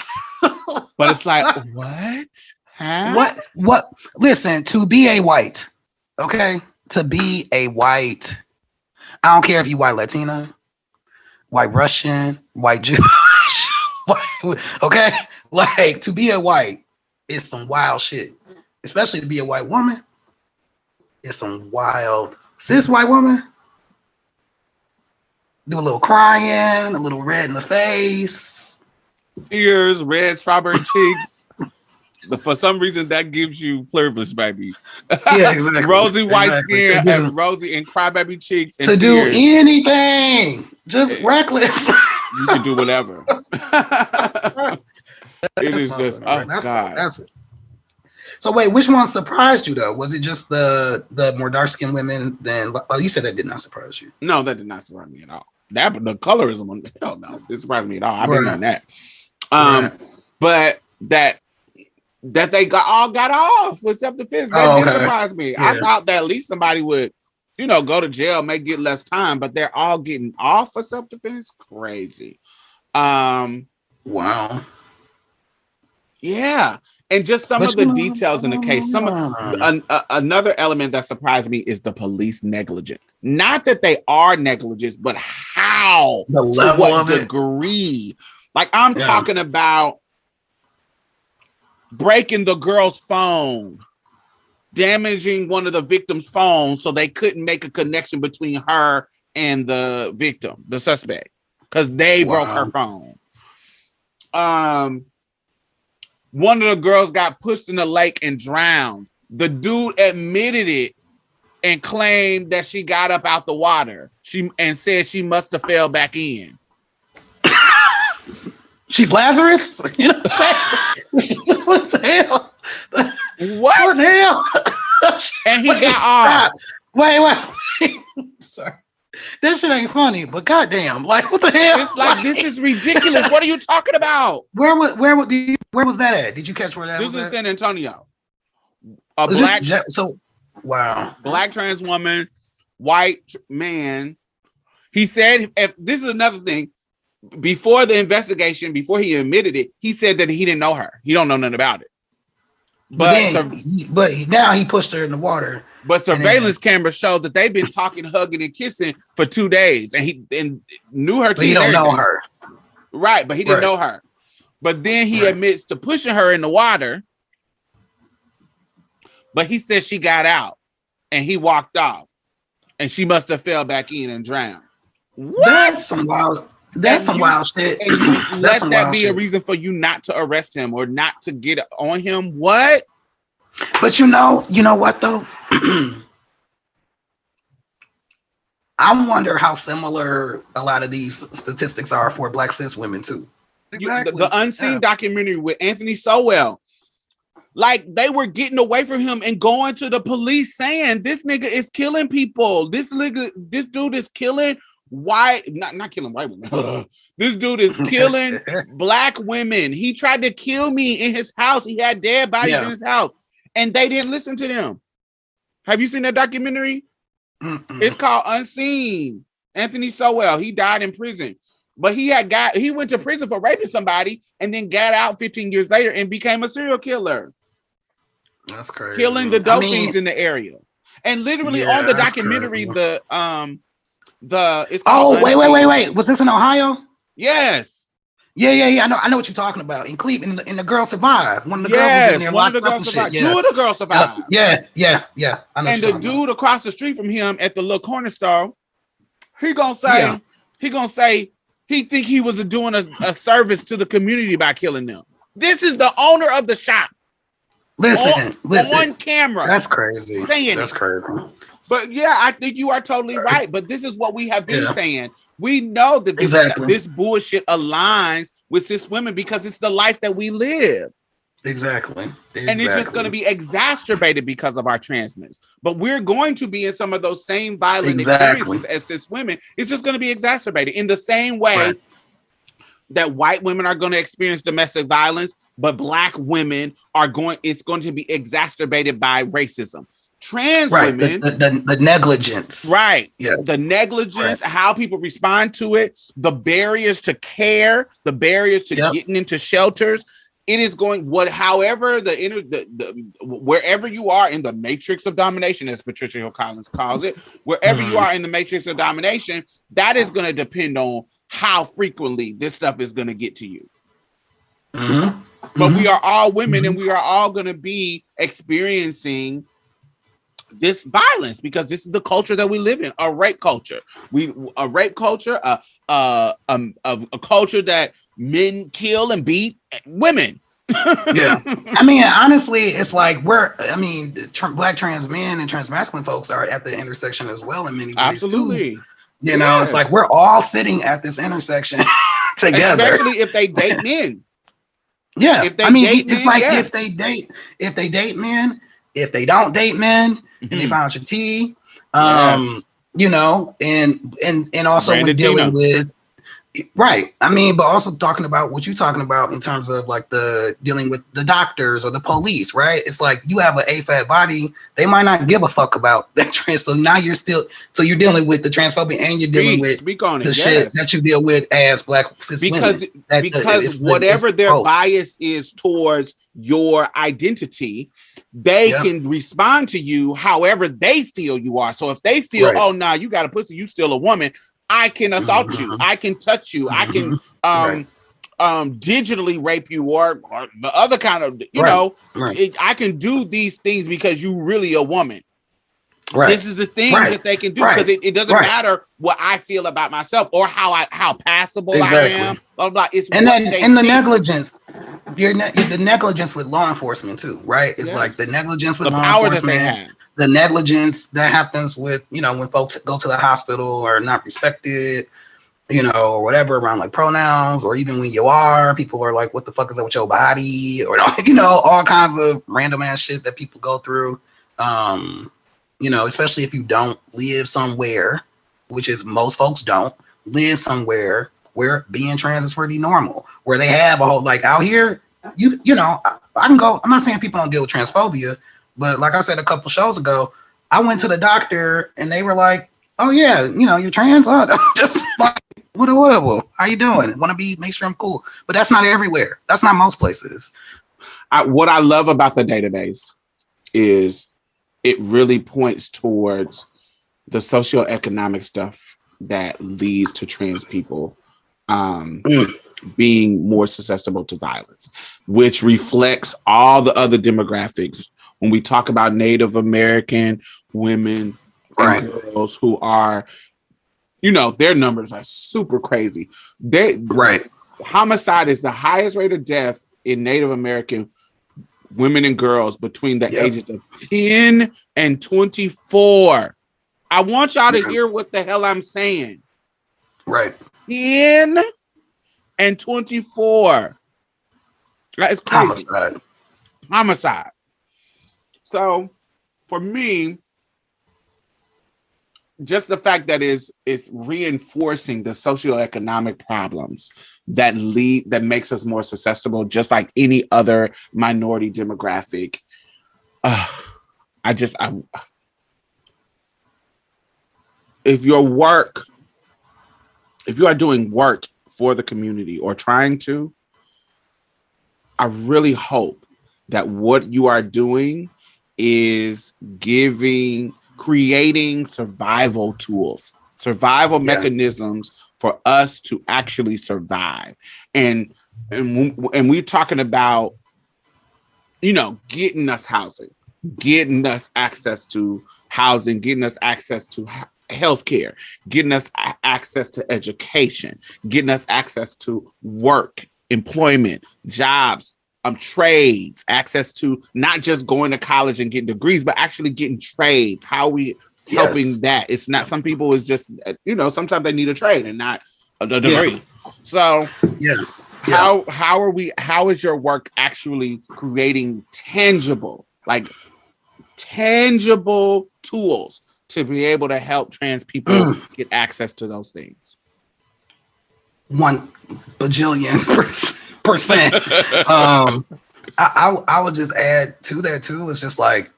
but it's like, what? Huh? What? What? Listen, to be a white, okay? To be a white I don't care if you white Latina, white Russian, white Jewish, okay? Like to be a white is some wild shit. Especially to be a white woman, it's some wild cis white woman. Do a little crying, a little red in the face. Tears, red strawberry cheeks. But for some reason, that gives you privilege, baby. Yeah, exactly. rosy white exactly. skin and rosy and crybaby cheeks. to tears. do anything, just yeah. reckless. you can do whatever. it is just oh that's, god. That's it. So wait, which one surprised you though? Was it just the the more dark skinned women than? Oh, you said that did not surprise you. No, that did not surprise me at all. That the colorism one, hell no, it surprised me at all. I've right. been on that. Um, right. but that that they got all got off with self defense. That oh, okay. didn't surprise me. Yeah. I thought that at least somebody would you know, go to jail, may get less time, but they're all getting off for self defense. Crazy. Um, wow. Yeah, and just some but of the details in the case. Some an, a, another element that surprised me is the police negligent. Not that they are negligent, but how the level to what degree. It. Like I'm yeah. talking about breaking the girl's phone, damaging one of the victim's phones so they couldn't make a connection between her and the victim, the suspect, because they wow. broke her phone. Um, one of the girls got pushed in the lake and drowned. The dude admitted it and claimed that she got up out the water. She and said she must have fell back in. She's Lazarus. You know what, what the hell? What? What the hell? and he wait, got off. Wait, wait. Sorry. This shit ain't funny, but goddamn, like what the hell? It's like, like this is ridiculous. what are you talking about? Where was where was where was that at? Did you catch where that this was? This is San Antonio. A is black this, so wow, black trans woman, white man. He said, if this is another thing, before the investigation, before he admitted it, he said that he didn't know her. He don't know nothing about it. But but, then, but now he pushed her in the water. But surveillance then, cameras showed that they've been talking, hugging, and kissing for two days, and he and knew her. But he don't know her, right? But he didn't right. know her. But then he right. admits to pushing her in the water. But he said she got out, and he walked off, and she must have fell back in and drowned. What? That's some wild. That's some you, wild shit. And let that be shit. a reason for you not to arrest him or not to get on him. What? But you know, you know what though? I wonder how similar a lot of these statistics are for black cis women too. Exactly. You, the, the, unseen yeah. documentary with Anthony Sowell. Like they were getting away from him and going to the police saying this nigga is killing people. This nigga, this dude is killing white, not not killing white women. this dude is killing black women. He tried to kill me in his house. He had dead bodies yeah. in his house, and they didn't listen to them. Have you seen that documentary? Mm-mm. It's called Unseen. Anthony Sowell. He died in prison, but he had got he went to prison for raping somebody, and then got out 15 years later and became a serial killer. That's crazy. Killing the dope I mean, in the area. And literally yeah, on the documentary, crazy. the um the it's oh wait wait wait wait was this in Ohio? Yes. Yeah, yeah, yeah. I know, I know what you're talking about. In Cleveland, and the, the girl survived. One of the girls was in there one of the girls survived. Yeah. Two of the girls survived. Yeah, yeah, yeah. and the dude about. across the street from him at the little corner store, he gonna say, yeah. he gonna say he think he was doing a, a service to the community by killing them. This is the owner of the shop. Listen, on, listen. on camera. That's crazy. Saying That's it. crazy. But yeah, I think you are totally uh, right. But this is what we have been yeah. saying. We know that this, exactly. this bullshit aligns with cis women because it's the life that we live. Exactly. exactly. And it's just going to be exacerbated because of our transness. But we're going to be in some of those same violent exactly. experiences as cis women. It's just going to be exacerbated in the same way right. that white women are going to experience domestic violence, but black women are going, it's going to be exacerbated by racism trans right. women the, the, the, negligence right yeah the negligence right. how people respond to it the barriers to care the barriers to yep. getting into shelters it is going what however the inner the, the wherever you are in the matrix of domination as patricia hill collins calls it wherever mm-hmm. you are in the matrix of domination that is going to depend on how frequently this stuff is going to get to you mm-hmm. but mm-hmm. we are all women and mm-hmm. we are all going to be experiencing this violence because this is the culture that we live in a rape culture. We a rape culture a a, um, a, a culture that men kill and beat women. Yeah. I mean honestly it's like we're i mean tr- black trans men and trans masculine folks are at the intersection as well in many ways absolutely. Too. you know it's like we're all sitting at this intersection together. Especially if they date men. Yeah. I mean it's men, like yes. if they date if they date men if they don't date men mm-hmm. and they mm-hmm. found your T, um, yes. you know, and and and also when dealing with Right. I mean, but also talking about what you're talking about in terms of like the dealing with the doctors or the police, right? It's like you have an AFAB body, they might not give a fuck about that trans. So now you're still so you're dealing with the transphobia and you're speak, dealing with speak on it, the yes. shit that you deal with as black cis because women. That, because whatever their both. bias is towards your identity, they yep. can respond to you however they feel you are. So if they feel, right. oh nah, you got a pussy, you still a woman, I can assault mm-hmm. you. I can touch you. Mm-hmm. I can mm-hmm. um right. um digitally rape you or, or the other kind of you right. know. It, I can do these things because you really a woman. Right. This is the things that they can do because it, it, doesn't matter what I feel about myself or how I how passable exactly. I am. Blah, blah, It's and then and the negligence. You're ne- the negligence with law enforcement too, right? It's yes. like the negligence with the law enforcement the negligence that happens with you know when folks go to the hospital or not respected you know or whatever around like pronouns or even when you are people are like what the fuck is that with your body or you know all kinds of random ass shit that people go through um you know especially if you don't live somewhere which is most folks don't live somewhere where being trans is pretty normal where they have a whole like out here you you know I, I can go i'm not saying people don't deal with transphobia but like I said a couple shows ago, I went to the doctor and they were like, "Oh yeah, you know, you're trans." Oh, just like, what, what, what, how you doing? Want to be make sure I'm cool, but that's not everywhere. That's not most places. I, what I love about the database is it really points towards the socioeconomic stuff that leads to trans people um, mm. being more susceptible to violence, which reflects all the other demographics when we talk about Native American women right. and girls who are, you know, their numbers are super crazy. They right. Homicide is the highest rate of death in Native American women and girls between the yep. ages of 10 and 24. I want y'all to hear what the hell I'm saying. Right. 10 and 24. That is crazy. Homicide. Homicide. So for me, just the fact that is is reinforcing the socioeconomic problems that lead that makes us more susceptible, just like any other minority demographic. Uh, I just I if your work, if you are doing work for the community or trying to, I really hope that what you are doing is giving creating survival tools survival yeah. mechanisms for us to actually survive and and and we're talking about you know getting us housing getting us access to housing getting us access to health care getting us access to education getting us access to work employment jobs um, trades, access to not just going to college and getting degrees, but actually getting trades. How we helping yes. that? It's not some people is just you know sometimes they need a trade and not a, degree. Yeah. So yeah. How yeah. how are we? How is your work actually creating tangible, like tangible tools to be able to help trans people mm. get access to those things? One bajillion percent percent. um, I, I, I would just add to that too. It's just like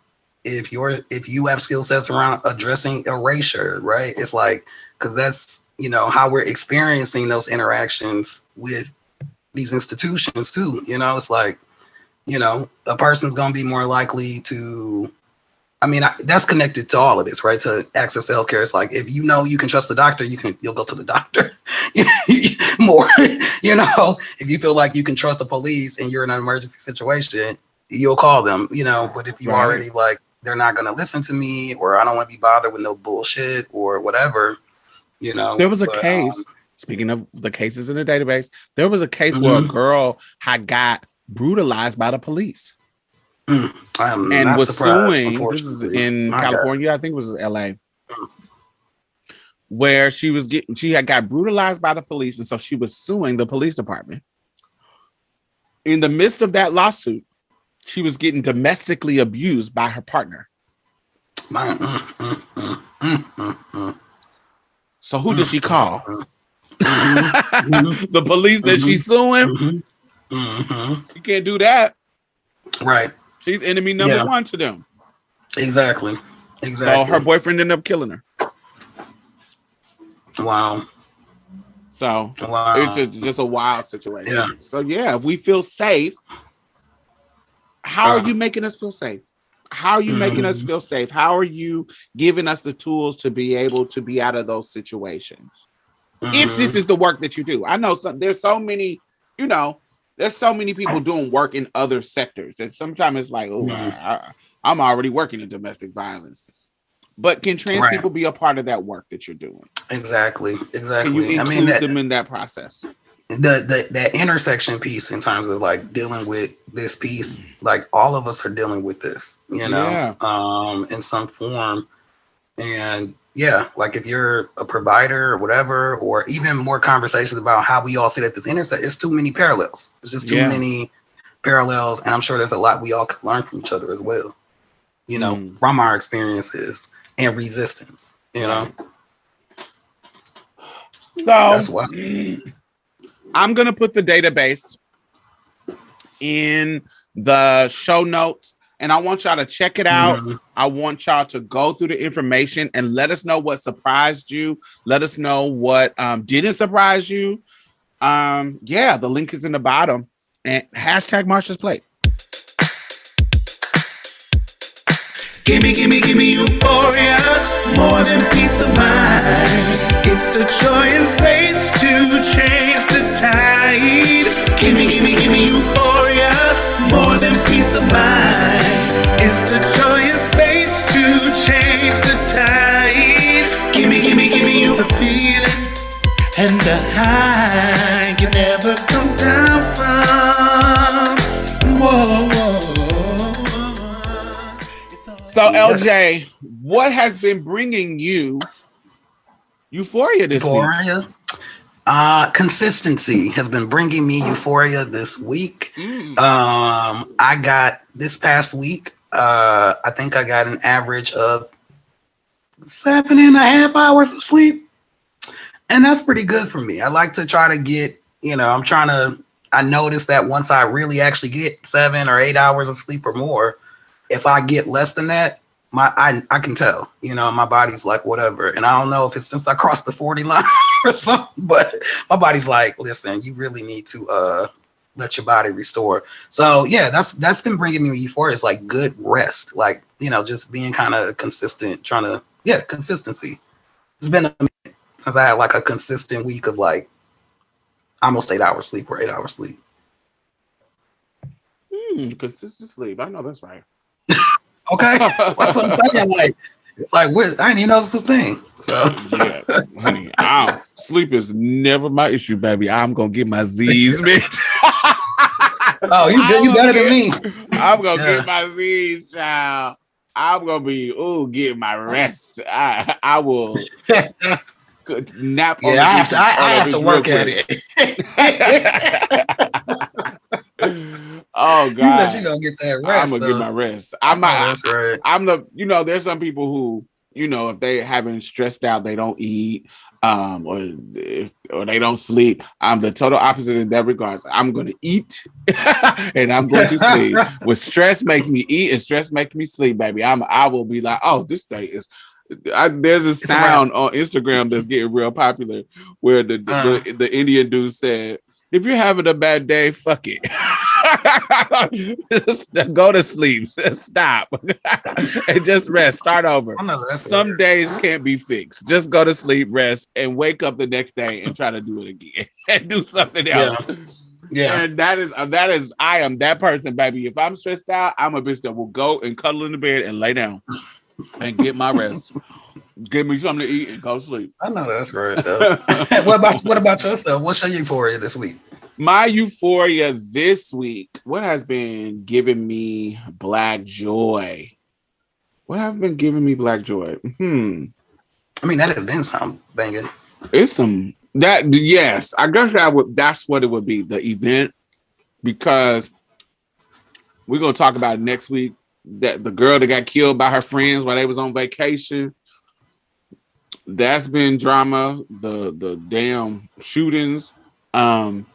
if you're if you have skill sets around addressing erasure, right? It's like because that's you know how we're experiencing those interactions with these institutions too. You know, it's like you know a person's gonna be more likely to I mean, I, that's connected to all of this, right? To access to healthcare. It's like if you know you can trust the doctor, you can you'll go to the doctor more. you know, if you feel like you can trust the police and you're in an emergency situation, you'll call them. You know, but if you right. already like they're not going to listen to me, or I don't want to be bothered with no bullshit or whatever, you know. There was a but, case. Um, speaking of the cases in the database, there was a case mm-hmm. where a mm-hmm. girl had got brutalized by the police. Mm, and was suing. This is in My California, God. I think it was LA, mm. Where she was getting she had got brutalized by the police, and so she was suing the police department. In the midst of that lawsuit, she was getting domestically abused by her partner. Mm, mm, mm, so who did she call? mm-hmm. the police that mm-hmm. she's suing. Mm-hmm. mm-hmm. You can't do that. Right. She's enemy number yeah. one to them. Exactly. Exactly. So her boyfriend ended up killing her. Wow. So wow. it's just, just a wild situation. Yeah. So yeah, if we feel safe, how are you making us feel safe? How are you mm-hmm. making us mm-hmm. feel safe? How are you giving us the tools to be able to be out of those situations? Mm-hmm. If this is the work that you do, I know some, there's so many, you know, there's so many people doing work in other sectors, and sometimes it's like, oh, mm-hmm. I'm already working in domestic violence. But can trans right. people be a part of that work that you're doing? Exactly. Exactly. Can you include I mean, that, them in that process? The, the that intersection piece in terms of like dealing with this piece, like all of us are dealing with this, you know, yeah. um, in some form. And yeah, like if you're a provider or whatever, or even more conversations about how we all sit at this intersection, it's too many parallels. It's just too yeah. many parallels, and I'm sure there's a lot we all can learn from each other as well. You know, mm. from our experiences and resistance, you know. So that's why I'm gonna put the database in the show notes and I want y'all to check it out. Mm-hmm. I want y'all to go through the information and let us know what surprised you. Let us know what um, didn't surprise you. Um, yeah, the link is in the bottom. And hashtag Marsha's Plate. Gimme, gimme, gimme euphoria, more than peace of mind. It's the joy and space to change the tide. Gimme, gimme, gimme euphoria, more than peace of mind. It's the joy and space to change the tide. Gimme, gimme, gimme you a feeling and a high you never come down from. Whoa. So LJ, what has been bringing you euphoria this euphoria? week? Uh, consistency has been bringing me euphoria this week. Mm. Um, I got this past week. Uh, I think I got an average of seven and a half hours of sleep, and that's pretty good for me. I like to try to get, you know, I'm trying to. I noticed that once I really actually get seven or eight hours of sleep or more, if I get less than that, my I I can tell, you know, my body's like whatever. And I don't know if it's since I crossed the 40 line or something, but my body's like, listen, you really need to uh let your body restore. So yeah, that's that's been bringing me euphoria. It's like good rest, like you know, just being kind of consistent, trying to yeah, consistency. It's been a minute since I had like a consistent week of like almost eight hours sleep or eight hours sleep. Hmm, consistent sleep. I know that's right. Okay, that's what I'm saying. Like, it's like I didn't even know this was a thing. So yeah, honey, I sleep is never my issue, baby. I'm gonna get my Z's, bitch. oh, you you better get, than me. I'm gonna yeah. get my Z's, child. I'm gonna be oh, get my rest. I I will nap. Yeah, I have to. I, I have to work at it. Oh God! You said you gonna get that rest. I'm gonna though. get my rest. I'm not. That's right. I'm the. You know, there's some people who, you know, if they haven't stressed out, they don't eat, um, or if, or they don't sleep. I'm the total opposite in that regards. I'm gonna eat, and I'm going to sleep. With stress makes me eat, and stress makes me sleep, baby. I'm. I will be like, oh, this day is. I, there's a sound on Instagram that's getting real popular where the, uh. the the Indian dude said, "If you're having a bad day, fuck it." go to sleep. Stop. and just rest. Start over. Some days can't be fixed. Just go to sleep, rest, and wake up the next day and try to do it again and do something else. Yeah. Yeah. And that is uh, that is I am that person, baby. If I'm stressed out, I'm a bitch that will go and cuddle in the bed and lay down and get my rest. Give me something to eat and go to sleep. I know that's great. what about what about yourself? What's your euphoria this week? my euphoria this week, what has been giving me black joy? What have been giving me black joy? Hmm. I mean, that has been some banging. It's some that yes, I guess that would that's what it would be, the event, because we're gonna talk about it next week. That the girl that got killed by her friends while they was on vacation. That's been drama. The the damn shootings. Um,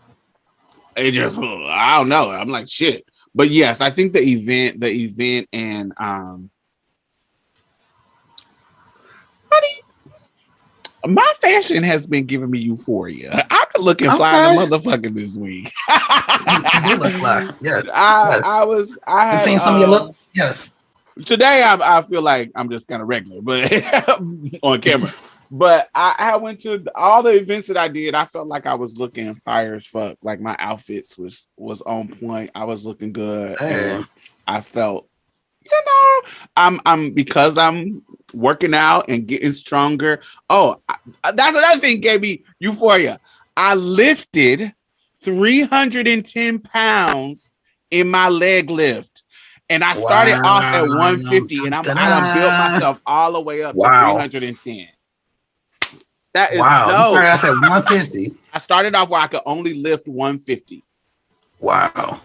it just I don't know. I'm like shit. But yes, I think the event, the event, and um, honey, my fashion has been giving me euphoria. I've been looking okay. fly the motherfucker this week. you look fly. Yes. I, yes. I was. I have seen some uh, of your uh, looks. Yes. Today, I, I feel like I'm just kind of regular, but on camera. But I, I went to all the events that I did. I felt like I was looking fire as fuck. Like my outfits was was on point. I was looking good. Hey. I felt, you know, I'm I'm because I'm working out and getting stronger. Oh, I, that's another thing gave me euphoria. I lifted 310 pounds in my leg lift. And I started wow. off at 150 and I'm, I built myself all the way up wow. to 310. That is wow. No. You started off at 150. I started off where I could only lift 150. Wow.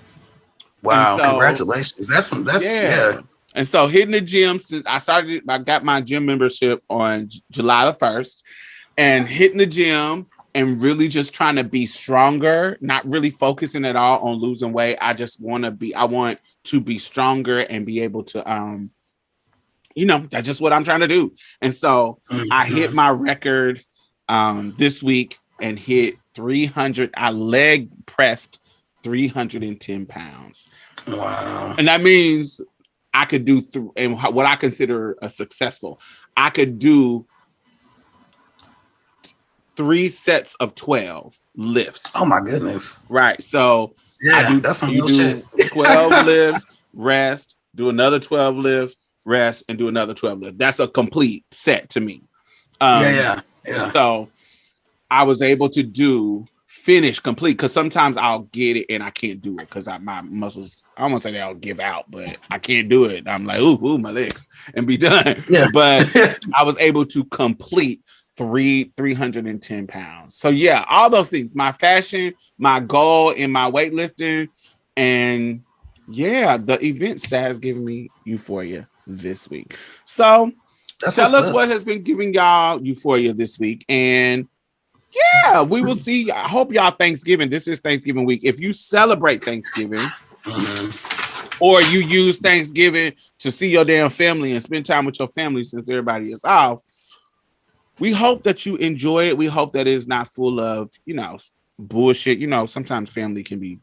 Wow. So, Congratulations. That's that's yeah. yeah. And so hitting the gym since I started, I got my gym membership on July the 1st and hitting the gym and really just trying to be stronger, not really focusing at all on losing weight. I just want to be, I want to be stronger and be able to um you know, that's just what I'm trying to do. And so mm-hmm. I hit my record um, this week and hit 300. I leg pressed 310 pounds. Wow. And that means I could do through and what I consider a successful. I could do three sets of 12 lifts. Oh my goodness. Right. So yeah, I do, that's some you do shit. 12 lifts, rest, do another 12 lifts, rest, and do another 12 lifts. That's a complete set to me. Um, yeah, yeah. Yeah. So I was able to do finish complete because sometimes I'll get it and I can't do it because my muscles I almost say they'll give out, but I can't do it. I'm like, ooh, ooh, my legs and be done. Yeah. But I was able to complete three 310 pounds. So yeah, all those things, my fashion, my goal in my weightlifting, and yeah, the events that has given me euphoria this week. So that's Tell us up. what has been giving y'all euphoria this week. And yeah, we will see. I hope y'all Thanksgiving. This is Thanksgiving week. If you celebrate Thanksgiving mm-hmm. or you use Thanksgiving to see your damn family and spend time with your family since everybody is off, we hope that you enjoy it. We hope that it's not full of, you know, bullshit. You know, sometimes family can be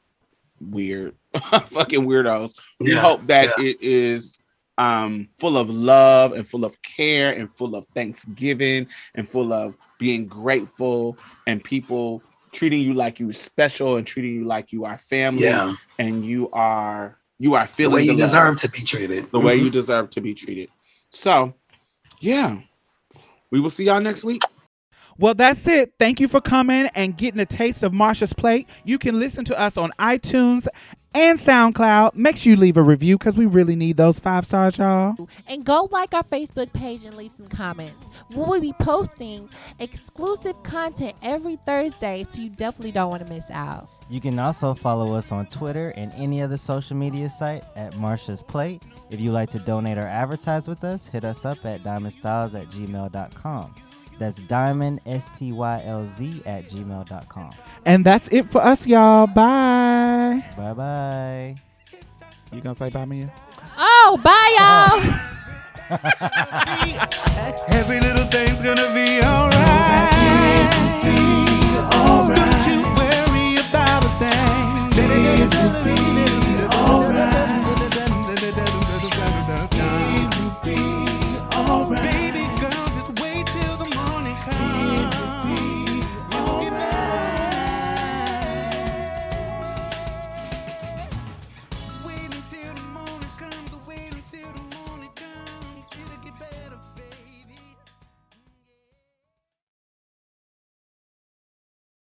weird, fucking weirdos. We yeah, hope that yeah. it is um, full of love and full of care and full of thanksgiving and full of being grateful and people treating you like you special and treating you like you are family yeah. and you are you are feeling the way you the deserve love, to be treated the mm-hmm. way you deserve to be treated so yeah we will see y'all next week well, that's it. Thank you for coming and getting a taste of Marsha's plate. You can listen to us on iTunes and SoundCloud. Make sure you leave a review because we really need those five stars, y'all. And go like our Facebook page and leave some comments. We will be posting exclusive content every Thursday, so you definitely don't want to miss out. You can also follow us on Twitter and any other social media site at Marsha's Plate. If you'd like to donate or advertise with us, hit us up at diamondstylz at gmail.com. That's diamond, S T Y L Z, at gmail.com. And that's it for us, y'all. Bye. Bye bye. You gonna say bye, Mia? Oh, bye, y'all. Every little thing's gonna be alright. Don't you worry about a thing. It'll be alright.